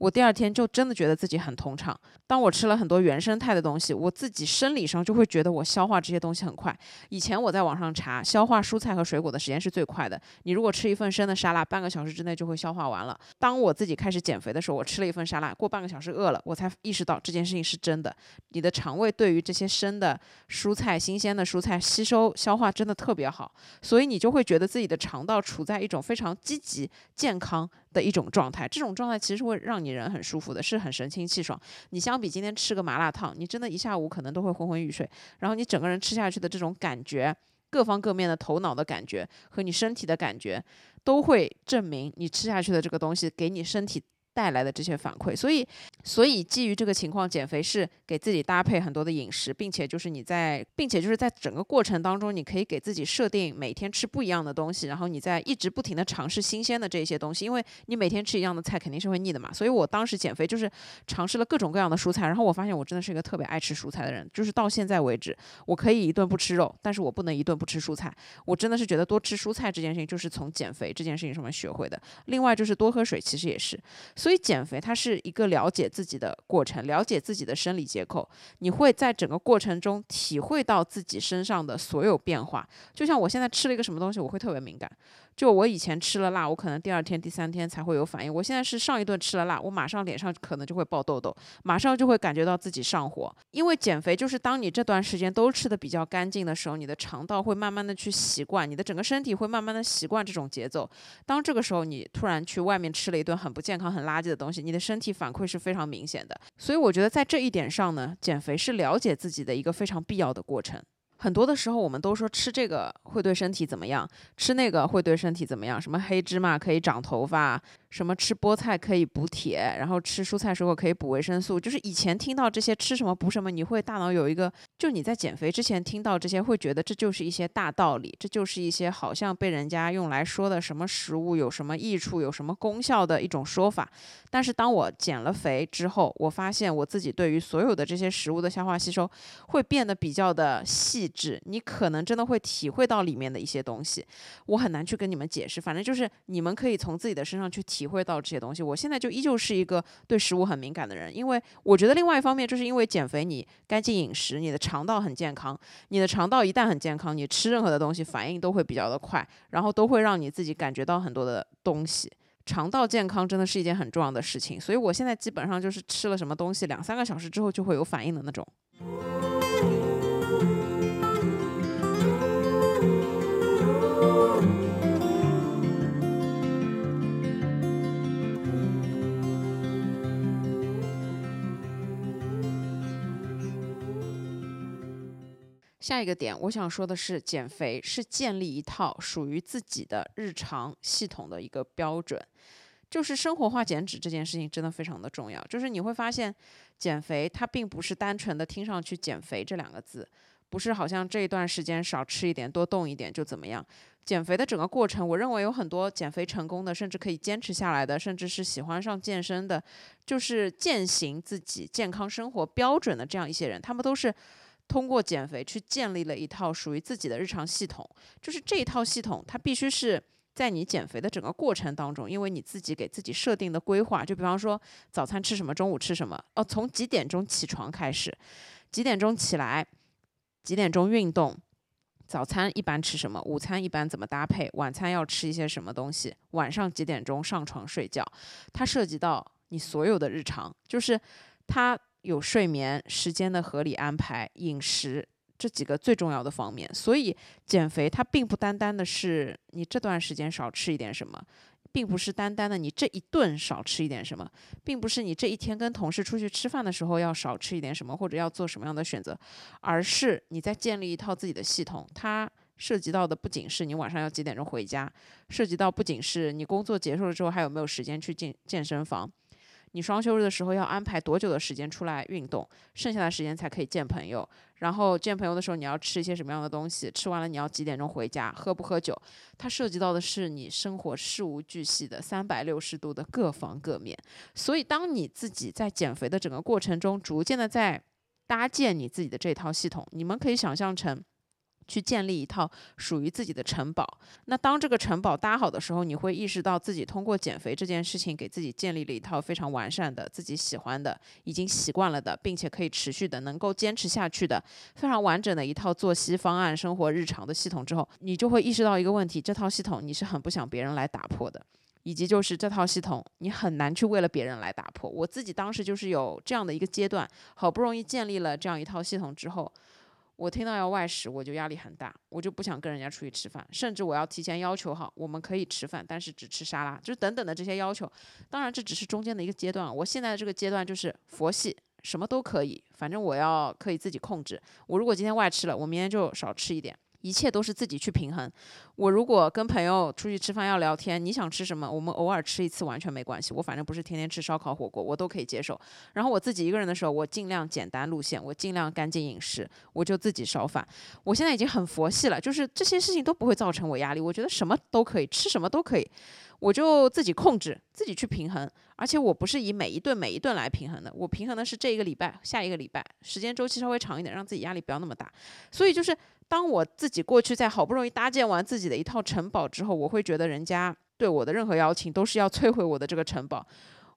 我第二天就真的觉得自己很通畅。当我吃了很多原生态的东西，我自己生理上就会觉得我消化这些东西很快。以前我在网上查，消化蔬菜和水果的时间是最快的。你如果吃一份生的沙拉，半个小时之内就会消化完了。当我自己开始减肥的时候，我吃了一份沙拉，过半个小时饿了，我才意识到这件事情是真的。你的肠胃对于这些生的蔬菜、新鲜的蔬菜吸收消化真的特别好，所以你就会觉得自己的肠道处在一种非常积极、健康。的一种状态，这种状态其实会让你人很舒服的，是很神清气爽。你相比今天吃个麻辣烫，你真的一下午可能都会昏昏欲睡，然后你整个人吃下去的这种感觉，各方各面的头脑的感觉和你身体的感觉，都会证明你吃下去的这个东西给你身体。带来的这些反馈，所以，所以基于这个情况，减肥是给自己搭配很多的饮食，并且就是你在，并且就是在整个过程当中，你可以给自己设定每天吃不一样的东西，然后你在一直不停的尝试新鲜的这些东西，因为你每天吃一样的菜肯定是会腻的嘛。所以我当时减肥就是尝试了各种各样的蔬菜，然后我发现我真的是一个特别爱吃蔬菜的人，就是到现在为止，我可以一顿不吃肉，但是我不能一顿不吃蔬菜。我真的是觉得多吃蔬菜这件事情就是从减肥这件事情上面学会的。另外就是多喝水，其实也是。所以减肥它是一个了解自己的过程，了解自己的生理结构。你会在整个过程中体会到自己身上的所有变化。就像我现在吃了一个什么东西，我会特别敏感。就我以前吃了辣，我可能第二天、第三天才会有反应。我现在是上一顿吃了辣，我马上脸上可能就会爆痘痘，马上就会感觉到自己上火。因为减肥就是当你这段时间都吃的比较干净的时候，你的肠道会慢慢的去习惯，你的整个身体会慢慢的习惯这种节奏。当这个时候你突然去外面吃了一顿很不健康、很辣垃圾的东西，你的身体反馈是非常明显的。所以我觉得在这一点上呢，减肥是了解自己的一个非常必要的过程。很多的时候，我们都说吃这个会对身体怎么样，吃那个会对身体怎么样？什么黑芝麻可以长头发？什么吃菠菜可以补铁，然后吃蔬菜水果可以补维生素。就是以前听到这些吃什么补什么，你会大脑有一个，就你在减肥之前听到这些，会觉得这就是一些大道理，这就是一些好像被人家用来说的什么食物有什么益处、有什么功效的一种说法。但是当我减了肥之后，我发现我自己对于所有的这些食物的消化吸收会变得比较的细致，你可能真的会体会到里面的一些东西。我很难去跟你们解释，反正就是你们可以从自己的身上去体。体会到这些东西，我现在就依旧是一个对食物很敏感的人，因为我觉得另外一方面就是因为减肥，你干净饮食，你的肠道很健康，你的肠道一旦很健康，你吃任何的东西反应都会比较的快，然后都会让你自己感觉到很多的东西。肠道健康真的是一件很重要的事情，所以我现在基本上就是吃了什么东西，两三个小时之后就会有反应的那种。下一个点，我想说的是，减肥是建立一套属于自己的日常系统的一个标准，就是生活化减脂这件事情真的非常的重要。就是你会发现，减肥它并不是单纯的听上去“减肥”这两个字，不是好像这一段时间少吃一点、多动一点就怎么样。减肥的整个过程，我认为有很多减肥成功的，甚至可以坚持下来的，甚至是喜欢上健身的，就是践行自己健康生活标准的这样一些人，他们都是。通过减肥去建立了一套属于自己的日常系统，就是这一套系统，它必须是在你减肥的整个过程当中，因为你自己给自己设定的规划，就比方说早餐吃什么，中午吃什么，哦，从几点钟起床开始，几点钟起来，几点钟运动，早餐一般吃什么，午餐一般怎么搭配，晚餐要吃一些什么东西，晚上几点钟上床睡觉，它涉及到你所有的日常，就是它。有睡眠时间的合理安排，饮食这几个最重要的方面。所以减肥它并不单单的是你这段时间少吃一点什么，并不是单单的你这一顿少吃一点什么，并不是你这一天跟同事出去吃饭的时候要少吃一点什么，或者要做什么样的选择，而是你在建立一套自己的系统。它涉及到的不仅是你晚上要几点钟回家，涉及到不仅是你工作结束了之后还有没有时间去健健身房。你双休日的时候要安排多久的时间出来运动，剩下的时间才可以见朋友。然后见朋友的时候你要吃一些什么样的东西？吃完了你要几点钟回家？喝不喝酒？它涉及到的是你生活事无巨细的三百六十度的各方各面。所以，当你自己在减肥的整个过程中，逐渐的在搭建你自己的这套系统，你们可以想象成。去建立一套属于自己的城堡。那当这个城堡搭好的时候，你会意识到自己通过减肥这件事情，给自己建立了一套非常完善的、自己喜欢的、已经习惯了的，并且可以持续的、能够坚持下去的非常完整的一套作息方案、生活日常的系统之后，你就会意识到一个问题：这套系统你是很不想别人来打破的，以及就是这套系统你很难去为了别人来打破。我自己当时就是有这样的一个阶段，好不容易建立了这样一套系统之后。我听到要外食，我就压力很大，我就不想跟人家出去吃饭，甚至我要提前要求好，我们可以吃饭，但是只吃沙拉，就是等等的这些要求。当然，这只是中间的一个阶段。我现在的这个阶段就是佛系，什么都可以，反正我要可以自己控制。我如果今天外吃了，我明天就少吃一点。一切都是自己去平衡。我如果跟朋友出去吃饭要聊天，你想吃什么，我们偶尔吃一次完全没关系。我反正不是天天吃烧烤火锅，我都可以接受。然后我自己一个人的时候，我尽量简单路线，我尽量干净饮食，我就自己烧饭。我现在已经很佛系了，就是这些事情都不会造成我压力。我觉得什么都可以吃，什么都可以，我就自己控制，自己去平衡。而且我不是以每一顿每一顿来平衡的，我平衡的是这一个礼拜、下一个礼拜，时间周期稍微长一点，让自己压力不要那么大。所以就是。当我自己过去在好不容易搭建完自己的一套城堡之后，我会觉得人家对我的任何邀请都是要摧毁我的这个城堡。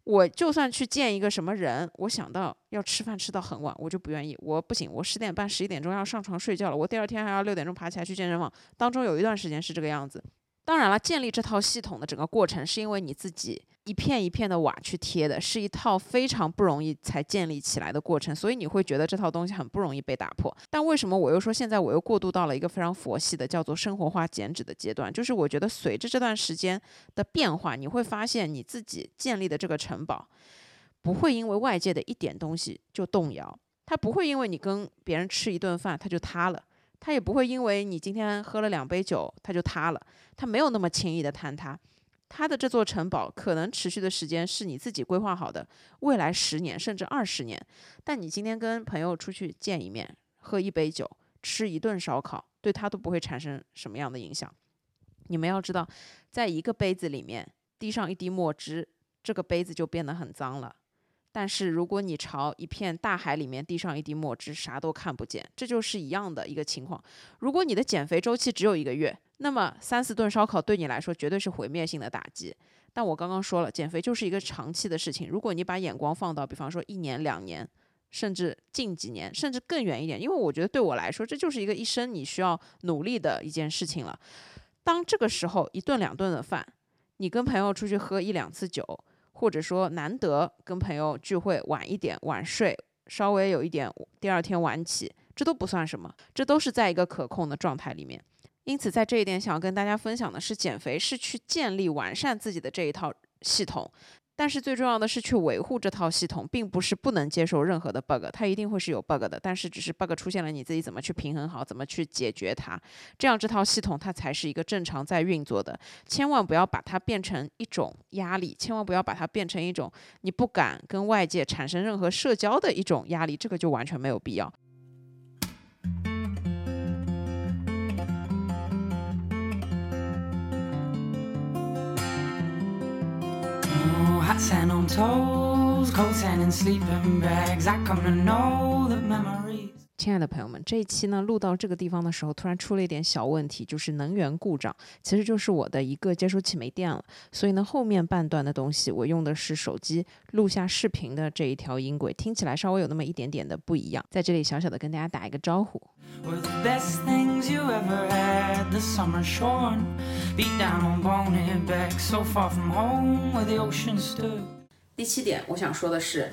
我就算去见一个什么人，我想到要吃饭吃到很晚，我就不愿意。我不行，我十点半、十一点钟要上床睡觉了。我第二天还要六点钟爬起来去健身房。当中有一段时间是这个样子。当然了，建立这套系统的整个过程，是因为你自己一片一片的瓦去贴的，是一套非常不容易才建立起来的过程，所以你会觉得这套东西很不容易被打破。但为什么我又说现在我又过渡到了一个非常佛系的叫做生活化减脂的阶段？就是我觉得随着这段时间的变化，你会发现你自己建立的这个城堡，不会因为外界的一点东西就动摇，它不会因为你跟别人吃一顿饭它就塌了。它也不会因为你今天喝了两杯酒，它就塌了。它没有那么轻易的坍塌。他的这座城堡可能持续的时间是你自己规划好的，未来十年甚至二十年。但你今天跟朋友出去见一面，喝一杯酒，吃一顿烧烤，对他都不会产生什么样的影响。你们要知道，在一个杯子里面滴上一滴墨汁，这个杯子就变得很脏了。但是如果你朝一片大海里面滴上一滴墨汁，啥都看不见，这就是一样的一个情况。如果你的减肥周期只有一个月，那么三四顿烧烤对你来说绝对是毁灭性的打击。但我刚刚说了，减肥就是一个长期的事情。如果你把眼光放到，比方说一年、两年，甚至近几年，甚至更远一点，因为我觉得对我来说，这就是一个一生你需要努力的一件事情了。当这个时候一顿两顿的饭，你跟朋友出去喝一两次酒。或者说难得跟朋友聚会晚一点晚睡，稍微有一点第二天晚起，这都不算什么，这都是在一个可控的状态里面。因此，在这一点想要跟大家分享的是，减肥是去建立完善自己的这一套系统。但是最重要的是去维护这套系统，并不是不能接受任何的 bug，它一定会是有 bug 的。但是只是 bug 出现了，你自己怎么去平衡好，怎么去解决它，这样这套系统它才是一个正常在运作的。千万不要把它变成一种压力，千万不要把它变成一种你不敢跟外界产生任何社交的一种压力，这个就完全没有必要。I on toes, cold sand in sleeping bags. I come to know the memory. 亲爱的朋友们，这一期呢录到这个地方的时候，突然出了一点小问题，就是能源故障，其实就是我的一个接收器没电了。所以呢，后面半段的东西我用的是手机录下视频的这一条音轨，听起来稍微有那么一点点的不一样。在这里小小的跟大家打一个招呼。第七点，我想说的是，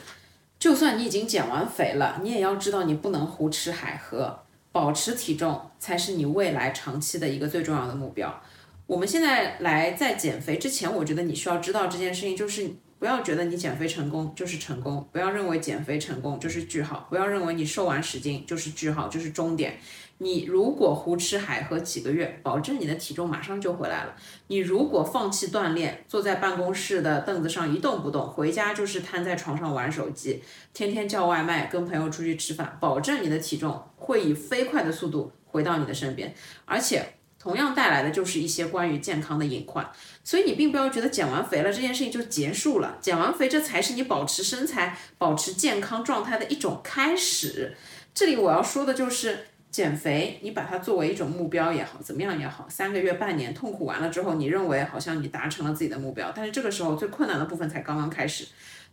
就算你已经减完肥了，你也要知道你不能胡吃海喝，保持体重才是你未来长期的一个最重要的目标。我们现在来在减肥之前，我觉得你需要知道这件事情，就是不要觉得你减肥成功就是成功，不要认为减肥成功就是句号，不要认为你瘦完十斤就是句号，就是终点。你如果胡吃海喝几个月，保证你的体重马上就回来了。你如果放弃锻炼，坐在办公室的凳子上一动不动，回家就是瘫在床上玩手机，天天叫外卖，跟朋友出去吃饭，保证你的体重会以飞快的速度回到你的身边，而且同样带来的就是一些关于健康的隐患。所以你并不要觉得减完肥了这件事情就结束了，减完肥这才是你保持身材、保持健康状态的一种开始。这里我要说的就是。减肥，你把它作为一种目标也好，怎么样也好，三个月、半年痛苦完了之后，你认为好像你达成了自己的目标，但是这个时候最困难的部分才刚刚开始。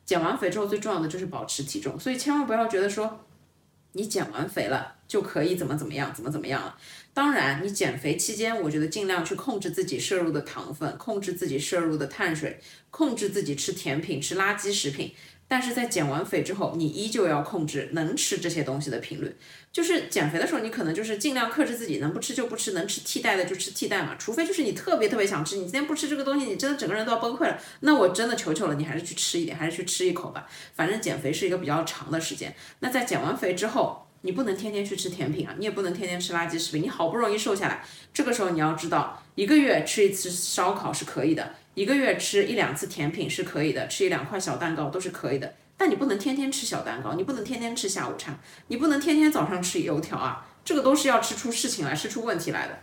减完肥之后，最重要的就是保持体重，所以千万不要觉得说你减完肥了就可以怎么怎么样，怎么怎么样了。当然，你减肥期间，我觉得尽量去控制自己摄入的糖分，控制自己摄入的碳水，控制自己吃甜品、吃垃圾食品。但是在减完肥之后，你依旧要控制能吃这些东西的频率。就是减肥的时候，你可能就是尽量克制自己，能不吃就不吃，能吃替代的就吃替代嘛。除非就是你特别特别想吃，你今天不吃这个东西，你真的整个人都要崩溃了。那我真的求求了，你还是去吃一点，还是去吃一口吧。反正减肥是一个比较长的时间。那在减完肥之后，你不能天天去吃甜品啊，你也不能天天吃垃圾食品。你好不容易瘦下来，这个时候你要知道，一个月吃一次烧烤是可以的。一个月吃一两次甜品是可以的，吃一两块小蛋糕都是可以的，但你不能天天吃小蛋糕，你不能天天吃下午茶，你不能天天早上吃油条啊，这个都是要吃出事情来，吃出问题来的。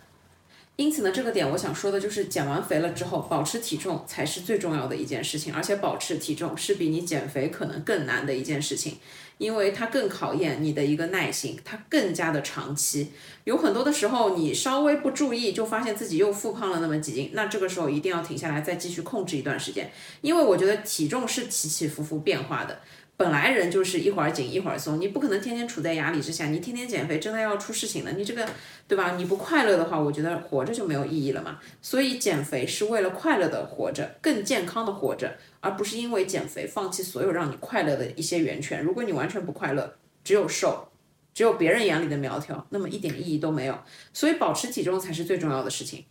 因此呢，这个点我想说的就是，减完肥了之后，保持体重才是最重要的一件事情，而且保持体重是比你减肥可能更难的一件事情，因为它更考验你的一个耐心，它更加的长期。有很多的时候，你稍微不注意，就发现自己又复胖了那么几斤，那这个时候一定要停下来，再继续控制一段时间，因为我觉得体重是起起伏伏变化的。本来人就是一会儿紧一会儿松，你不可能天天处在压力之下。你天天减肥，真的要出事情了。你这个，对吧？你不快乐的话，我觉得活着就没有意义了嘛。所以减肥是为了快乐的活着，更健康的活着，而不是因为减肥放弃所有让你快乐的一些源泉。如果你完全不快乐，只有瘦，只有别人眼里的苗条，那么一点意义都没有。所以保持体重才是最重要的事情。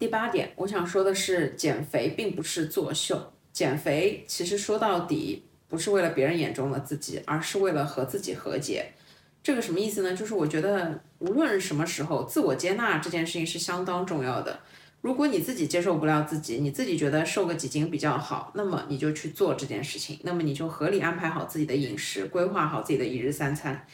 第八点，我想说的是，减肥并不是作秀。减肥其实说到底不是为了别人眼中的自己，而是为了和自己和解。这个什么意思呢？就是我觉得无论什么时候，自我接纳这件事情是相当重要的。如果你自己接受不了自己，你自己觉得瘦个几斤比较好，那么你就去做这件事情，那么你就合理安排好自己的饮食，规划好自己的一日三餐。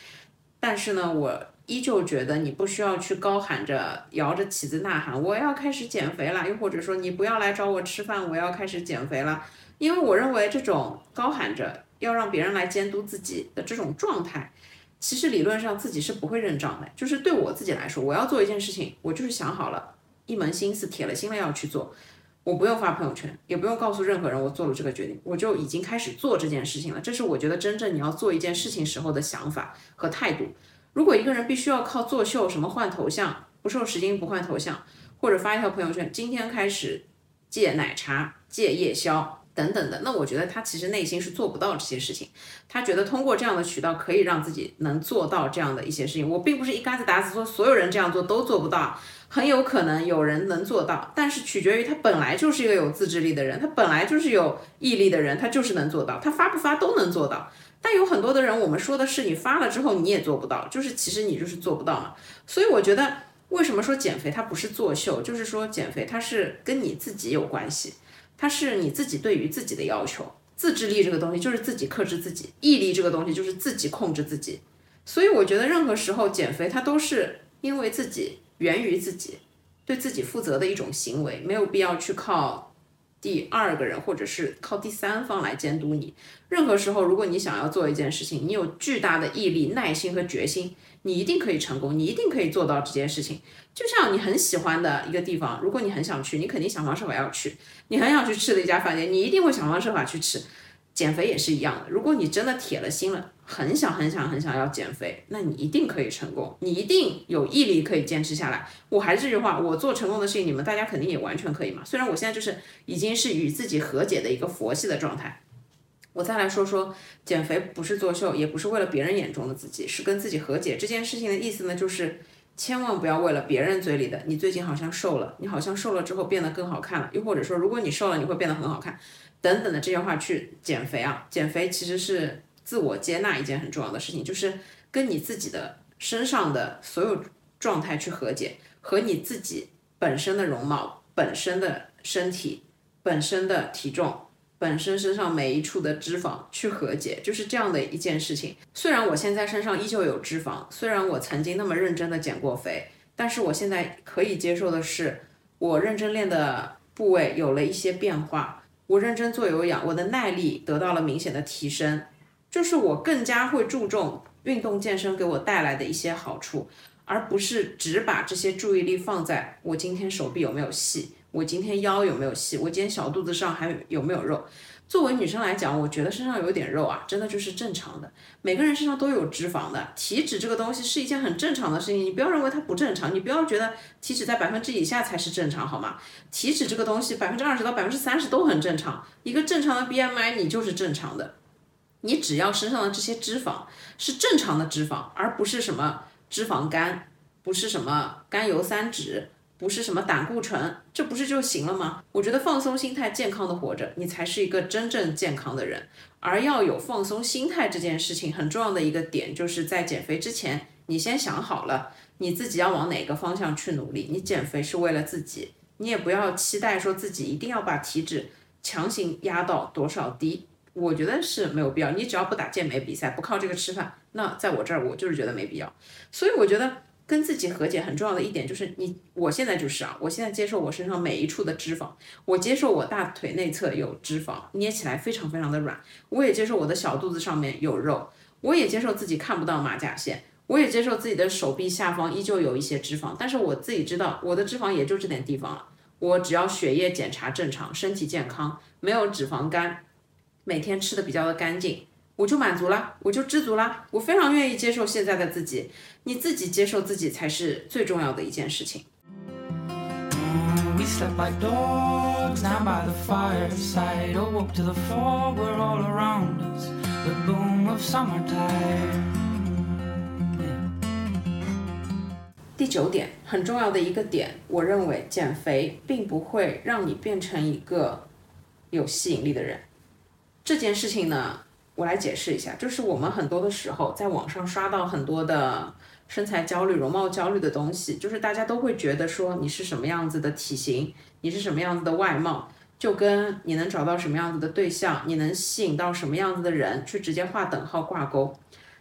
但是呢，我。依旧觉得你不需要去高喊着、摇着旗子呐喊，我要开始减肥了，又或者说你不要来找我吃饭，我要开始减肥了。因为我认为这种高喊着要让别人来监督自己的这种状态，其实理论上自己是不会认账的。就是对我自己来说，我要做一件事情，我就是想好了，一门心思、铁了心了要去做，我不用发朋友圈，也不用告诉任何人我做了这个决定，我就已经开始做这件事情了。这是我觉得真正你要做一件事情时候的想法和态度。如果一个人必须要靠作秀，什么换头像，不瘦十斤不换头像，或者发一条朋友圈，今天开始戒奶茶、戒夜宵等等的，那我觉得他其实内心是做不到这些事情。他觉得通过这样的渠道可以让自己能做到这样的一些事情。我并不是一竿子打死说所有人这样做都做不到，很有可能有人能做到，但是取决于他本来就是一个有自制力的人，他本来就是有毅力的人，他就是能做到，他发不发都能做到。但有很多的人，我们说的是你发了之后你也做不到，就是其实你就是做不到嘛。所以我觉得，为什么说减肥它不是作秀，就是说减肥它是跟你自己有关系，它是你自己对于自己的要求。自制力这个东西就是自己克制自己，毅力这个东西就是自己控制自己。所以我觉得任何时候减肥它都是因为自己源于自己，对自己负责的一种行为，没有必要去靠。第二个人，或者是靠第三方来监督你。任何时候，如果你想要做一件事情，你有巨大的毅力、耐心和决心，你一定可以成功，你一定可以做到这件事情。就像你很喜欢的一个地方，如果你很想去，你肯定想方设法要去。你很想去吃的一家饭店，你一定会想方设法去吃。减肥也是一样的，如果你真的铁了心了，很想很想很想要减肥，那你一定可以成功，你一定有毅力可以坚持下来。我还是这句话，我做成功的事情，你们大家肯定也完全可以嘛。虽然我现在就是已经是与自己和解的一个佛系的状态。我再来说说，减肥不是作秀，也不是为了别人眼中的自己，是跟自己和解。这件事情的意思呢，就是千万不要为了别人嘴里的你最近好像瘦了，你好像瘦了之后变得更好看了，又或者说如果你瘦了，你会变得很好看。等等的这些话去减肥啊，减肥其实是自我接纳一件很重要的事情，就是跟你自己的身上的所有状态去和解，和你自己本身的容貌、本身的身体、本身的体重、本身身上每一处的脂肪去和解，就是这样的一件事情。虽然我现在身上依旧有脂肪，虽然我曾经那么认真的减过肥，但是我现在可以接受的是，我认真练的部位有了一些变化。我认真做有氧，我的耐力得到了明显的提升，就是我更加会注重运动健身给我带来的一些好处，而不是只把这些注意力放在我今天手臂有没有细，我今天腰有没有细，我今天小肚子上还有没有肉。作为女生来讲，我觉得身上有点肉啊，真的就是正常的。每个人身上都有脂肪的，体脂这个东西是一件很正常的事情，你不要认为它不正常，你不要觉得体脂在百分之以下才是正常，好吗？体脂这个东西百分之二十到百分之三十都很正常，一个正常的 BMI 你就是正常的，你只要身上的这些脂肪是正常的脂肪，而不是什么脂肪肝，不是什么甘油三酯。不是什么胆固醇，这不是就行了吗？我觉得放松心态，健康的活着，你才是一个真正健康的人。而要有放松心态这件事情，很重要的一个点，就是在减肥之前，你先想好了你自己要往哪个方向去努力。你减肥是为了自己，你也不要期待说自己一定要把体脂强行压到多少低。我觉得是没有必要。你只要不打健美比赛，不靠这个吃饭，那在我这儿我就是觉得没必要。所以我觉得跟自己和解很重要的一点就是你，我现在就是啊，我现在接受我身上每一处的脂肪，我接受我大腿内侧有脂肪，捏起来非常非常的软，我也接受我的小肚子上面有肉，我也接受自己看不到马甲线。我也接受自己的手臂下方依旧有一些脂肪，但是我自己知道我的脂肪也就这点地方了。我只要血液检查正常，身体健康，没有脂肪肝，每天吃的比较的干净，我就满足了，我就知足了。我非常愿意接受现在的自己，你自己接受自己才是最重要的一件事情。第九点很重要的一个点，我认为减肥并不会让你变成一个有吸引力的人。这件事情呢，我来解释一下，就是我们很多的时候在网上刷到很多的身材焦虑、容貌焦虑的东西，就是大家都会觉得说你是什么样子的体型，你是什么样子的外貌，就跟你能找到什么样子的对象，你能吸引到什么样子的人，去直接画等号挂钩。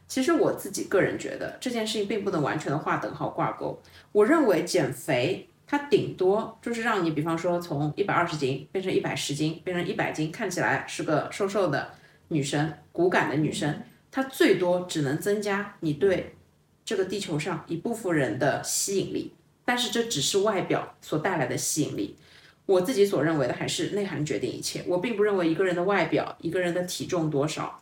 其实我自己个人觉得这件事情并不能完全的画等号挂钩。我认为减肥它顶多就是让你，比方说从一百二十斤变成一百十斤，变成一百斤，看起来是个瘦瘦的女生，骨感的女生，它最多只能增加你对这个地球上一部分人的吸引力。但是这只是外表所带来的吸引力。我自己所认为的还是内涵决定一切。我并不认为一个人的外表，一个人的体重多少，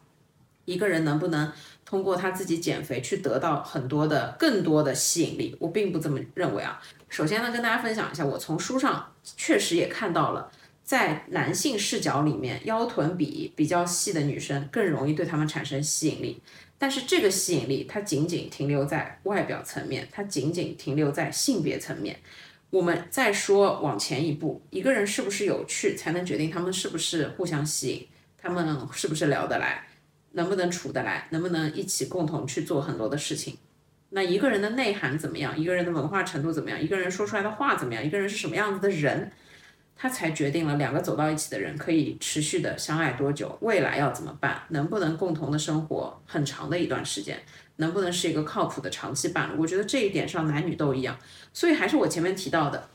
一个人能不能。通过他自己减肥去得到很多的更多的吸引力，我并不这么认为啊。首先呢，跟大家分享一下，我从书上确实也看到了，在男性视角里面，腰臀比比较细的女生更容易对他们产生吸引力。但是这个吸引力它仅仅停留在外表层面，它仅仅停留在性别层面。我们再说往前一步，一个人是不是有趣，才能决定他们是不是互相吸引，他们是不是聊得来。能不能处得来？能不能一起共同去做很多的事情？那一个人的内涵怎么样？一个人的文化程度怎么样？一个人说出来的话怎么样？一个人是什么样子的人？他才决定了两个走到一起的人可以持续的相爱多久？未来要怎么办？能不能共同的生活很长的一段时间？能不能是一个靠谱的长期伴侣？我觉得这一点上男女都一样。所以还是我前面提到的，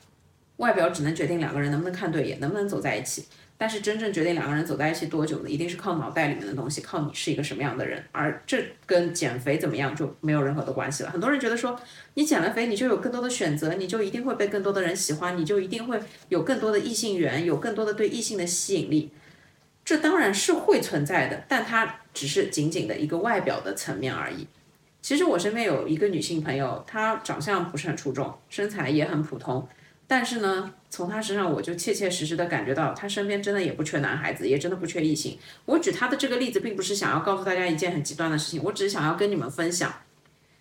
外表只能决定两个人能不能看对眼，能不能走在一起。但是真正决定两个人走在一起多久的，一定是靠脑袋里面的东西，靠你是一个什么样的人，而这跟减肥怎么样就没有任何的关系了。很多人觉得说，你减了肥，你就有更多的选择，你就一定会被更多的人喜欢，你就一定会有更多的异性缘，有更多的对异性的吸引力。这当然是会存在的，但它只是仅仅的一个外表的层面而已。其实我身边有一个女性朋友，她长相不是很出众，身材也很普通。但是呢，从他身上我就切切实实的感觉到，他身边真的也不缺男孩子，也真的不缺异性。我举他的这个例子，并不是想要告诉大家一件很极端的事情，我只是想要跟你们分享，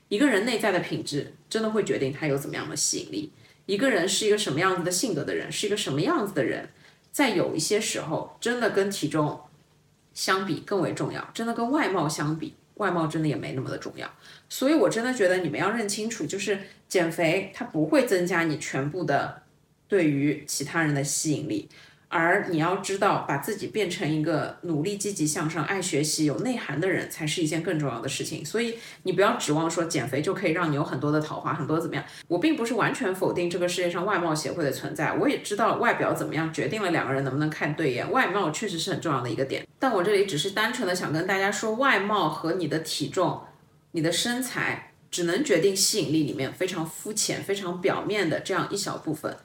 一个人内在的品质真的会决定他有怎么样的吸引力。一个人是一个什么样子的性格的人，是一个什么样子的人，在有一些时候，真的跟体重相比更为重要，真的跟外貌相比，外貌真的也没那么的重要。所以我真的觉得你们要认清楚，就是。减肥它不会增加你全部的对于其他人的吸引力，而你要知道，把自己变成一个努力、积极向上、爱学习、有内涵的人，才是一件更重要的事情。所以你不要指望说减肥就可以让你有很多的桃花，很多怎么样？我并不是完全否定这个世界上外貌协会的存在，我也知道外表怎么样决定了两个人能不能看对眼，外貌确实是很重要的一个点。但我这里只是单纯的想跟大家说，外貌和你的体重、你的身材。只能决定吸引力里面非常肤浅、非常表面的这样一小部分，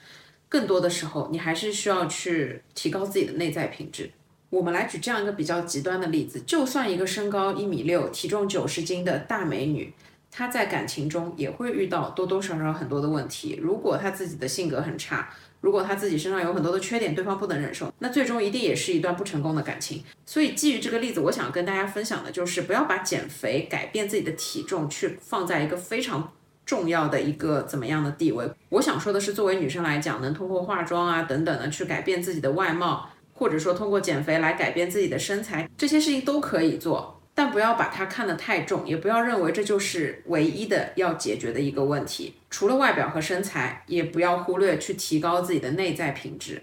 更多的时候你还是需要去提高自己的内在品质。我们来举这样一个比较极端的例子，就算一个身高一米六、体重九十斤的大美女，她在感情中也会遇到多多少少很多的问题。如果她自己的性格很差，如果她自己身上有很多的缺点，对方不能忍受，那最终一定也是一段不成功的感情。所以基于这个例子，我想跟大家分享的就是，不要把减肥、改变自己的体重去放在一个非常重要的一个怎么样的地位。我想说的是，作为女生来讲，能通过化妆啊等等的去改变自己的外貌，或者说通过减肥来改变自己的身材，这些事情都可以做。但不要把它看得太重，也不要认为这就是唯一的要解决的一个问题。除了外表和身材，也不要忽略去提高自己的内在品质。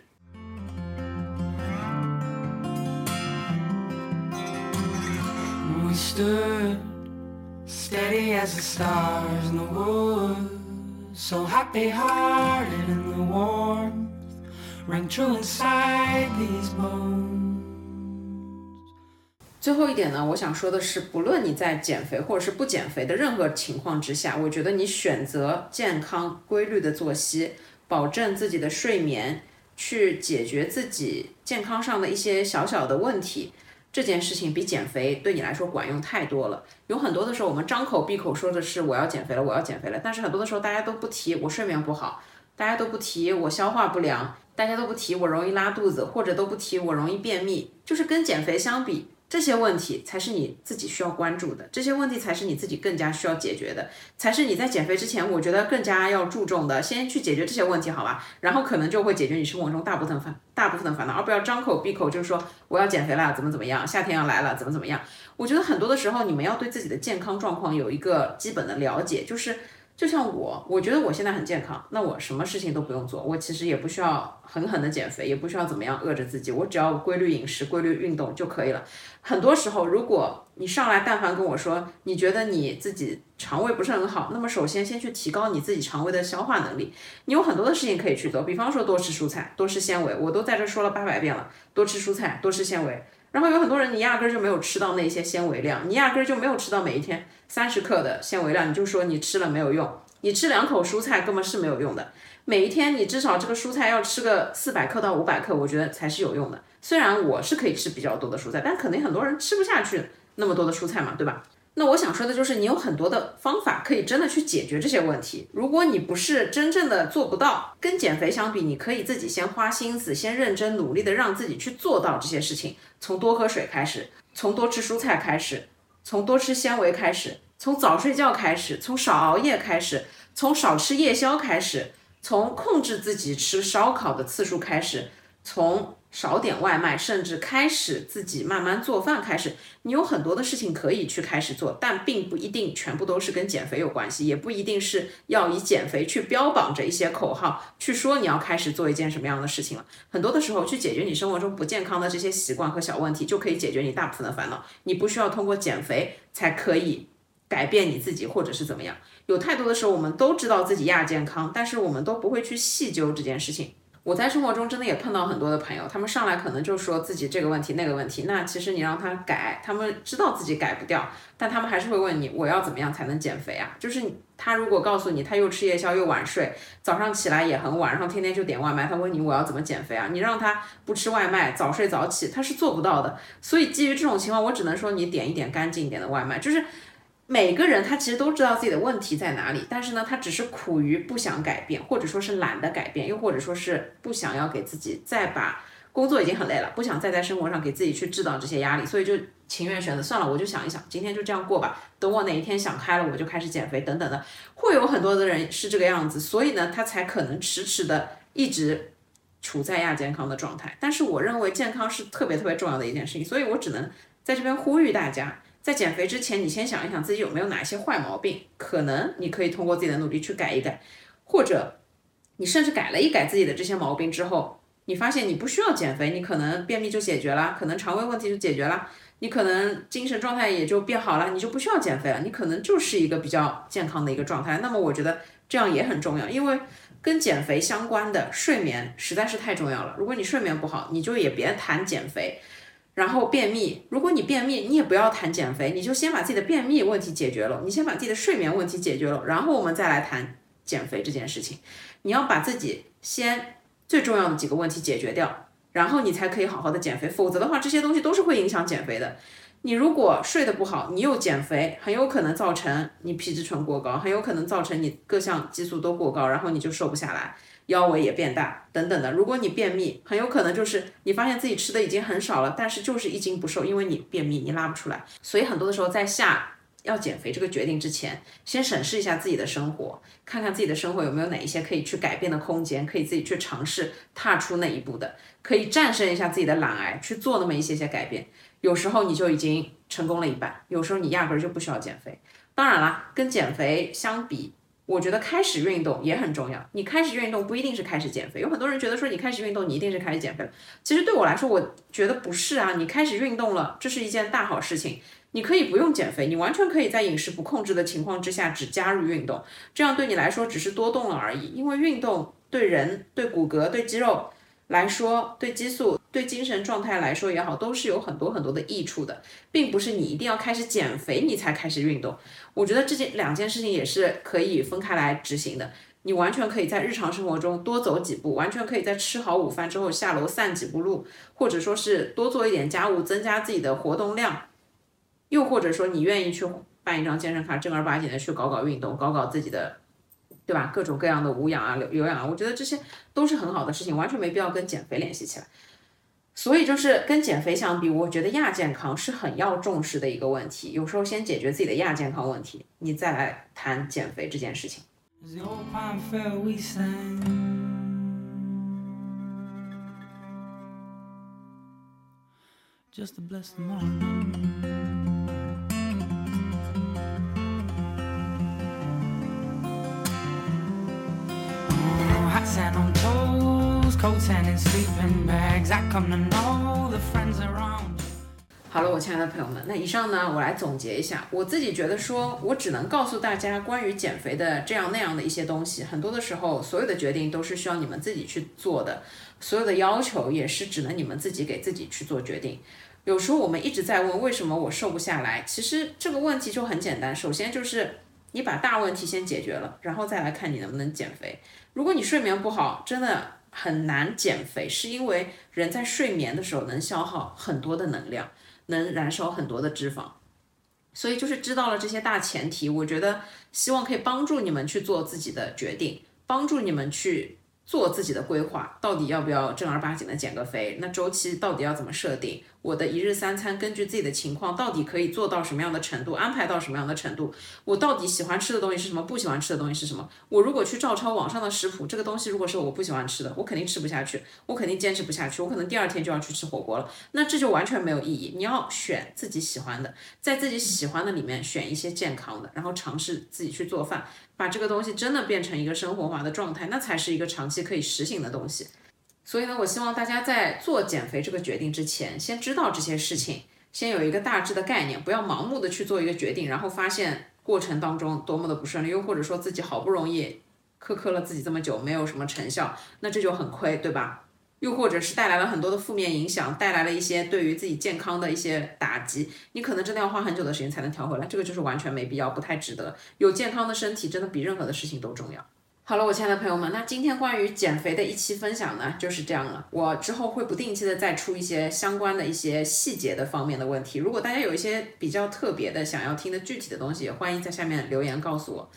Steady as the stars in the woods, so happy hearted in the warmth rang true inside these bones. 最后一点呢，我想说的是，不论你在减肥或者是不减肥的任何情况之下，我觉得你选择健康规律的作息，保证自己的睡眠，去解决自己健康上的一些小小的问题，这件事情比减肥对你来说管用太多了。有很多的时候，我们张口闭口说的是我要减肥了，我要减肥了，但是很多的时候大家都不提我睡眠不好，大家都不提我消化不良，大家都不提我容易拉肚子，或者都不提我容易便秘，就是跟减肥相比。这些问题才是你自己需要关注的，这些问题才是你自己更加需要解决的，才是你在减肥之前，我觉得更加要注重的。先去解决这些问题，好吧？然后可能就会解决你生活中大部分烦大部分的烦恼，而不要张口闭口就是说我要减肥了，怎么怎么样，夏天要来了，怎么怎么样。我觉得很多的时候，你们要对自己的健康状况有一个基本的了解，就是。就像我，我觉得我现在很健康，那我什么事情都不用做，我其实也不需要狠狠的减肥，也不需要怎么样饿着自己，我只要规律饮食、规律运动就可以了。很多时候，如果你上来但凡跟我说你觉得你自己肠胃不是很好，那么首先先去提高你自己肠胃的消化能力。你有很多的事情可以去做，比方说多吃蔬菜，多吃纤维，我都在这说了八百遍了，多吃蔬菜，多吃纤维。然后有很多人，你压根儿就没有吃到那些纤维量，你压根儿就没有吃到每一天三十克的纤维量，你就说你吃了没有用，你吃两口蔬菜根本是没有用的。每一天你至少这个蔬菜要吃个四百克到五百克，我觉得才是有用的。虽然我是可以吃比较多的蔬菜，但肯定很多人吃不下去那么多的蔬菜嘛，对吧？那我想说的就是，你有很多的方法可以真的去解决这些问题。如果你不是真正的做不到，跟减肥相比，你可以自己先花心思，先认真努力的让自己去做到这些事情。从多喝水开始，从多吃蔬菜开始，从多吃纤维开始，从早睡觉开始，从少熬夜开始，从少吃夜宵开始，从控制自己吃烧烤的次数开始，从。少点外卖，甚至开始自己慢慢做饭。开始，你有很多的事情可以去开始做，但并不一定全部都是跟减肥有关系，也不一定是要以减肥去标榜着一些口号，去说你要开始做一件什么样的事情了。很多的时候，去解决你生活中不健康的这些习惯和小问题，就可以解决你大部分的烦恼。你不需要通过减肥才可以改变你自己，或者是怎么样。有太多的时候，我们都知道自己亚健康，但是我们都不会去细究这件事情。我在生活中真的也碰到很多的朋友，他们上来可能就说自己这个问题那个问题，那其实你让他改，他们知道自己改不掉，但他们还是会问你，我要怎么样才能减肥啊？就是他如果告诉你他又吃夜宵又晚睡，早上起来也很晚，然后天天就点外卖，他问你我要怎么减肥啊？你让他不吃外卖，早睡早起，他是做不到的。所以基于这种情况，我只能说你点一点干净一点的外卖，就是。每个人他其实都知道自己的问题在哪里，但是呢，他只是苦于不想改变，或者说是懒得改变，又或者说是不想要给自己再把工作已经很累了，不想再在生活上给自己去制造这些压力，所以就情愿选择算了，我就想一想，今天就这样过吧，等我哪一天想开了，我就开始减肥等等的，会有很多的人是这个样子，所以呢，他才可能迟迟的一直处在亚健康的状态。但是我认为健康是特别特别重要的一件事情，所以我只能在这边呼吁大家。在减肥之前，你先想一想自己有没有哪些坏毛病，可能你可以通过自己的努力去改一改，或者你甚至改了一改自己的这些毛病之后，你发现你不需要减肥，你可能便秘就解决了，可能肠胃问题就解决了，你可能精神状态也就变好了，你就不需要减肥了，你可能就是一个比较健康的一个状态。那么我觉得这样也很重要，因为跟减肥相关的睡眠实在是太重要了。如果你睡眠不好，你就也别谈减肥。然后便秘，如果你便秘，你也不要谈减肥，你就先把自己的便秘问题解决了，你先把自己的睡眠问题解决了，然后我们再来谈减肥这件事情。你要把自己先最重要的几个问题解决掉，然后你才可以好好的减肥。否则的话，这些东西都是会影响减肥的。你如果睡得不好，你又减肥，很有可能造成你皮质醇过高，很有可能造成你各项激素都过高，然后你就瘦不下来。腰围也变大，等等的。如果你便秘，很有可能就是你发现自己吃的已经很少了，但是就是一斤不瘦，因为你便秘，你拉不出来。所以很多的时候，在下要减肥这个决定之前，先审视一下自己的生活，看看自己的生活有没有哪一些可以去改变的空间，可以自己去尝试踏出那一步的，可以战胜一下自己的懒癌，去做那么一些些改变。有时候你就已经成功了一半，有时候你压根儿就不需要减肥。当然啦，跟减肥相比。我觉得开始运动也很重要。你开始运动不一定是开始减肥，有很多人觉得说你开始运动你一定是开始减肥了。其实对我来说，我觉得不是啊。你开始运动了，这是一件大好事情。你可以不用减肥，你完全可以在饮食不控制的情况之下只加入运动，这样对你来说只是多动了而已。因为运动对人、对骨骼、对肌肉来说，对激素、对精神状态来说也好，都是有很多很多的益处的，并不是你一定要开始减肥你才开始运动。我觉得这件两件事情也是可以分开来执行的。你完全可以在日常生活中多走几步，完全可以在吃好午饭之后下楼散几步路，或者说是多做一点家务，增加自己的活动量。又或者说，你愿意去办一张健身卡，正儿八经的去搞搞运动，搞搞自己的，对吧？各种各样的无氧啊、有氧啊，我觉得这些都是很好的事情，完全没必要跟减肥联系起来。所以就是跟减肥相比，我觉得亚健康是很要重视的一个问题。有时候先解决自己的亚健康问题，你再来谈减肥这件事情 just a blessing。好了，我亲爱的朋友们，那以上呢，我来总结一下，我自己觉得说，我只能告诉大家关于减肥的这样那样的一些东西，很多的时候，所有的决定都是需要你们自己去做的，所有的要求也是只能你们自己给自己去做决定。有时候我们一直在问为什么我瘦不下来，其实这个问题就很简单，首先就是你把大问题先解决了，然后再来看你能不能减肥。如果你睡眠不好，真的很难减肥，是因为人在睡眠的时候能消耗很多的能量。能燃烧很多的脂肪，所以就是知道了这些大前提，我觉得希望可以帮助你们去做自己的决定，帮助你们去。做自己的规划，到底要不要正儿八经的减个肥？那周期到底要怎么设定？我的一日三餐根据自己的情况，到底可以做到什么样的程度？安排到什么样的程度？我到底喜欢吃的东西是什么？不喜欢吃的东西是什么？我如果去照抄网上的食谱，这个东西如果是我不喜欢吃的，我肯定吃不下去，我肯定坚持不下去，我可能第二天就要去吃火锅了。那这就完全没有意义。你要选自己喜欢的，在自己喜欢的里面选一些健康的，然后尝试自己去做饭。把这个东西真的变成一个生活化的状态，那才是一个长期可以实行的东西。所以呢，我希望大家在做减肥这个决定之前，先知道这些事情，先有一个大致的概念，不要盲目的去做一个决定，然后发现过程当中多么的不顺利，又或者说自己好不容易苛刻了自己这么久，没有什么成效，那这就很亏，对吧？又或者是带来了很多的负面影响，带来了一些对于自己健康的一些打击，你可能真的要花很久的时间才能调回来，这个就是完全没必要，不太值得。有健康的身体真的比任何的事情都重要。好了，我亲爱的朋友们，那今天关于减肥的一期分享呢，就是这样了。我之后会不定期的再出一些相关的一些细节的方面的问题，如果大家有一些比较特别的想要听的具体的东西，也欢迎在下面留言告诉我。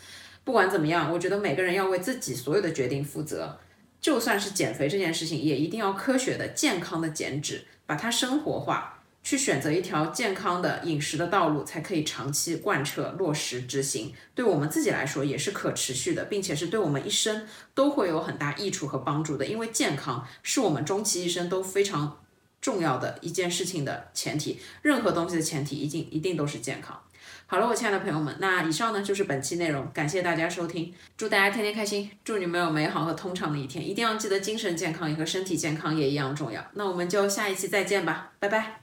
不管怎么样，我觉得每个人要为自己所有的决定负责。就算是减肥这件事情，也一定要科学的、健康的减脂，把它生活化，去选择一条健康的饮食的道路，才可以长期贯彻落实执行。对我们自己来说也是可持续的，并且是对我们一生都会有很大益处和帮助的。因为健康是我们终其一生都非常重要的一件事情的前提，任何东西的前提一定一定都是健康。好了，我亲爱的朋友们，那以上呢就是本期内容，感谢大家收听，祝大家天天开心，祝你们有美好和通畅的一天，一定要记得精神健康也和身体健康也一样重要。那我们就下一期再见吧，拜拜，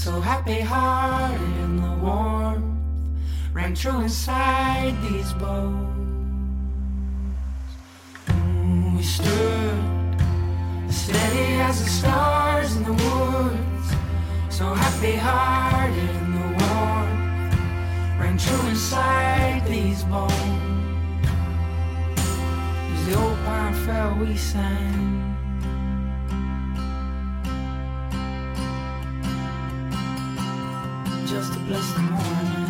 so happy hearted in the warmth rang true inside these bones. Mm, we stood steady as the stars in the woods, so happy hearted in the warmth rang true inside these bones As the old pine fell, we sang. Just to bless the morning.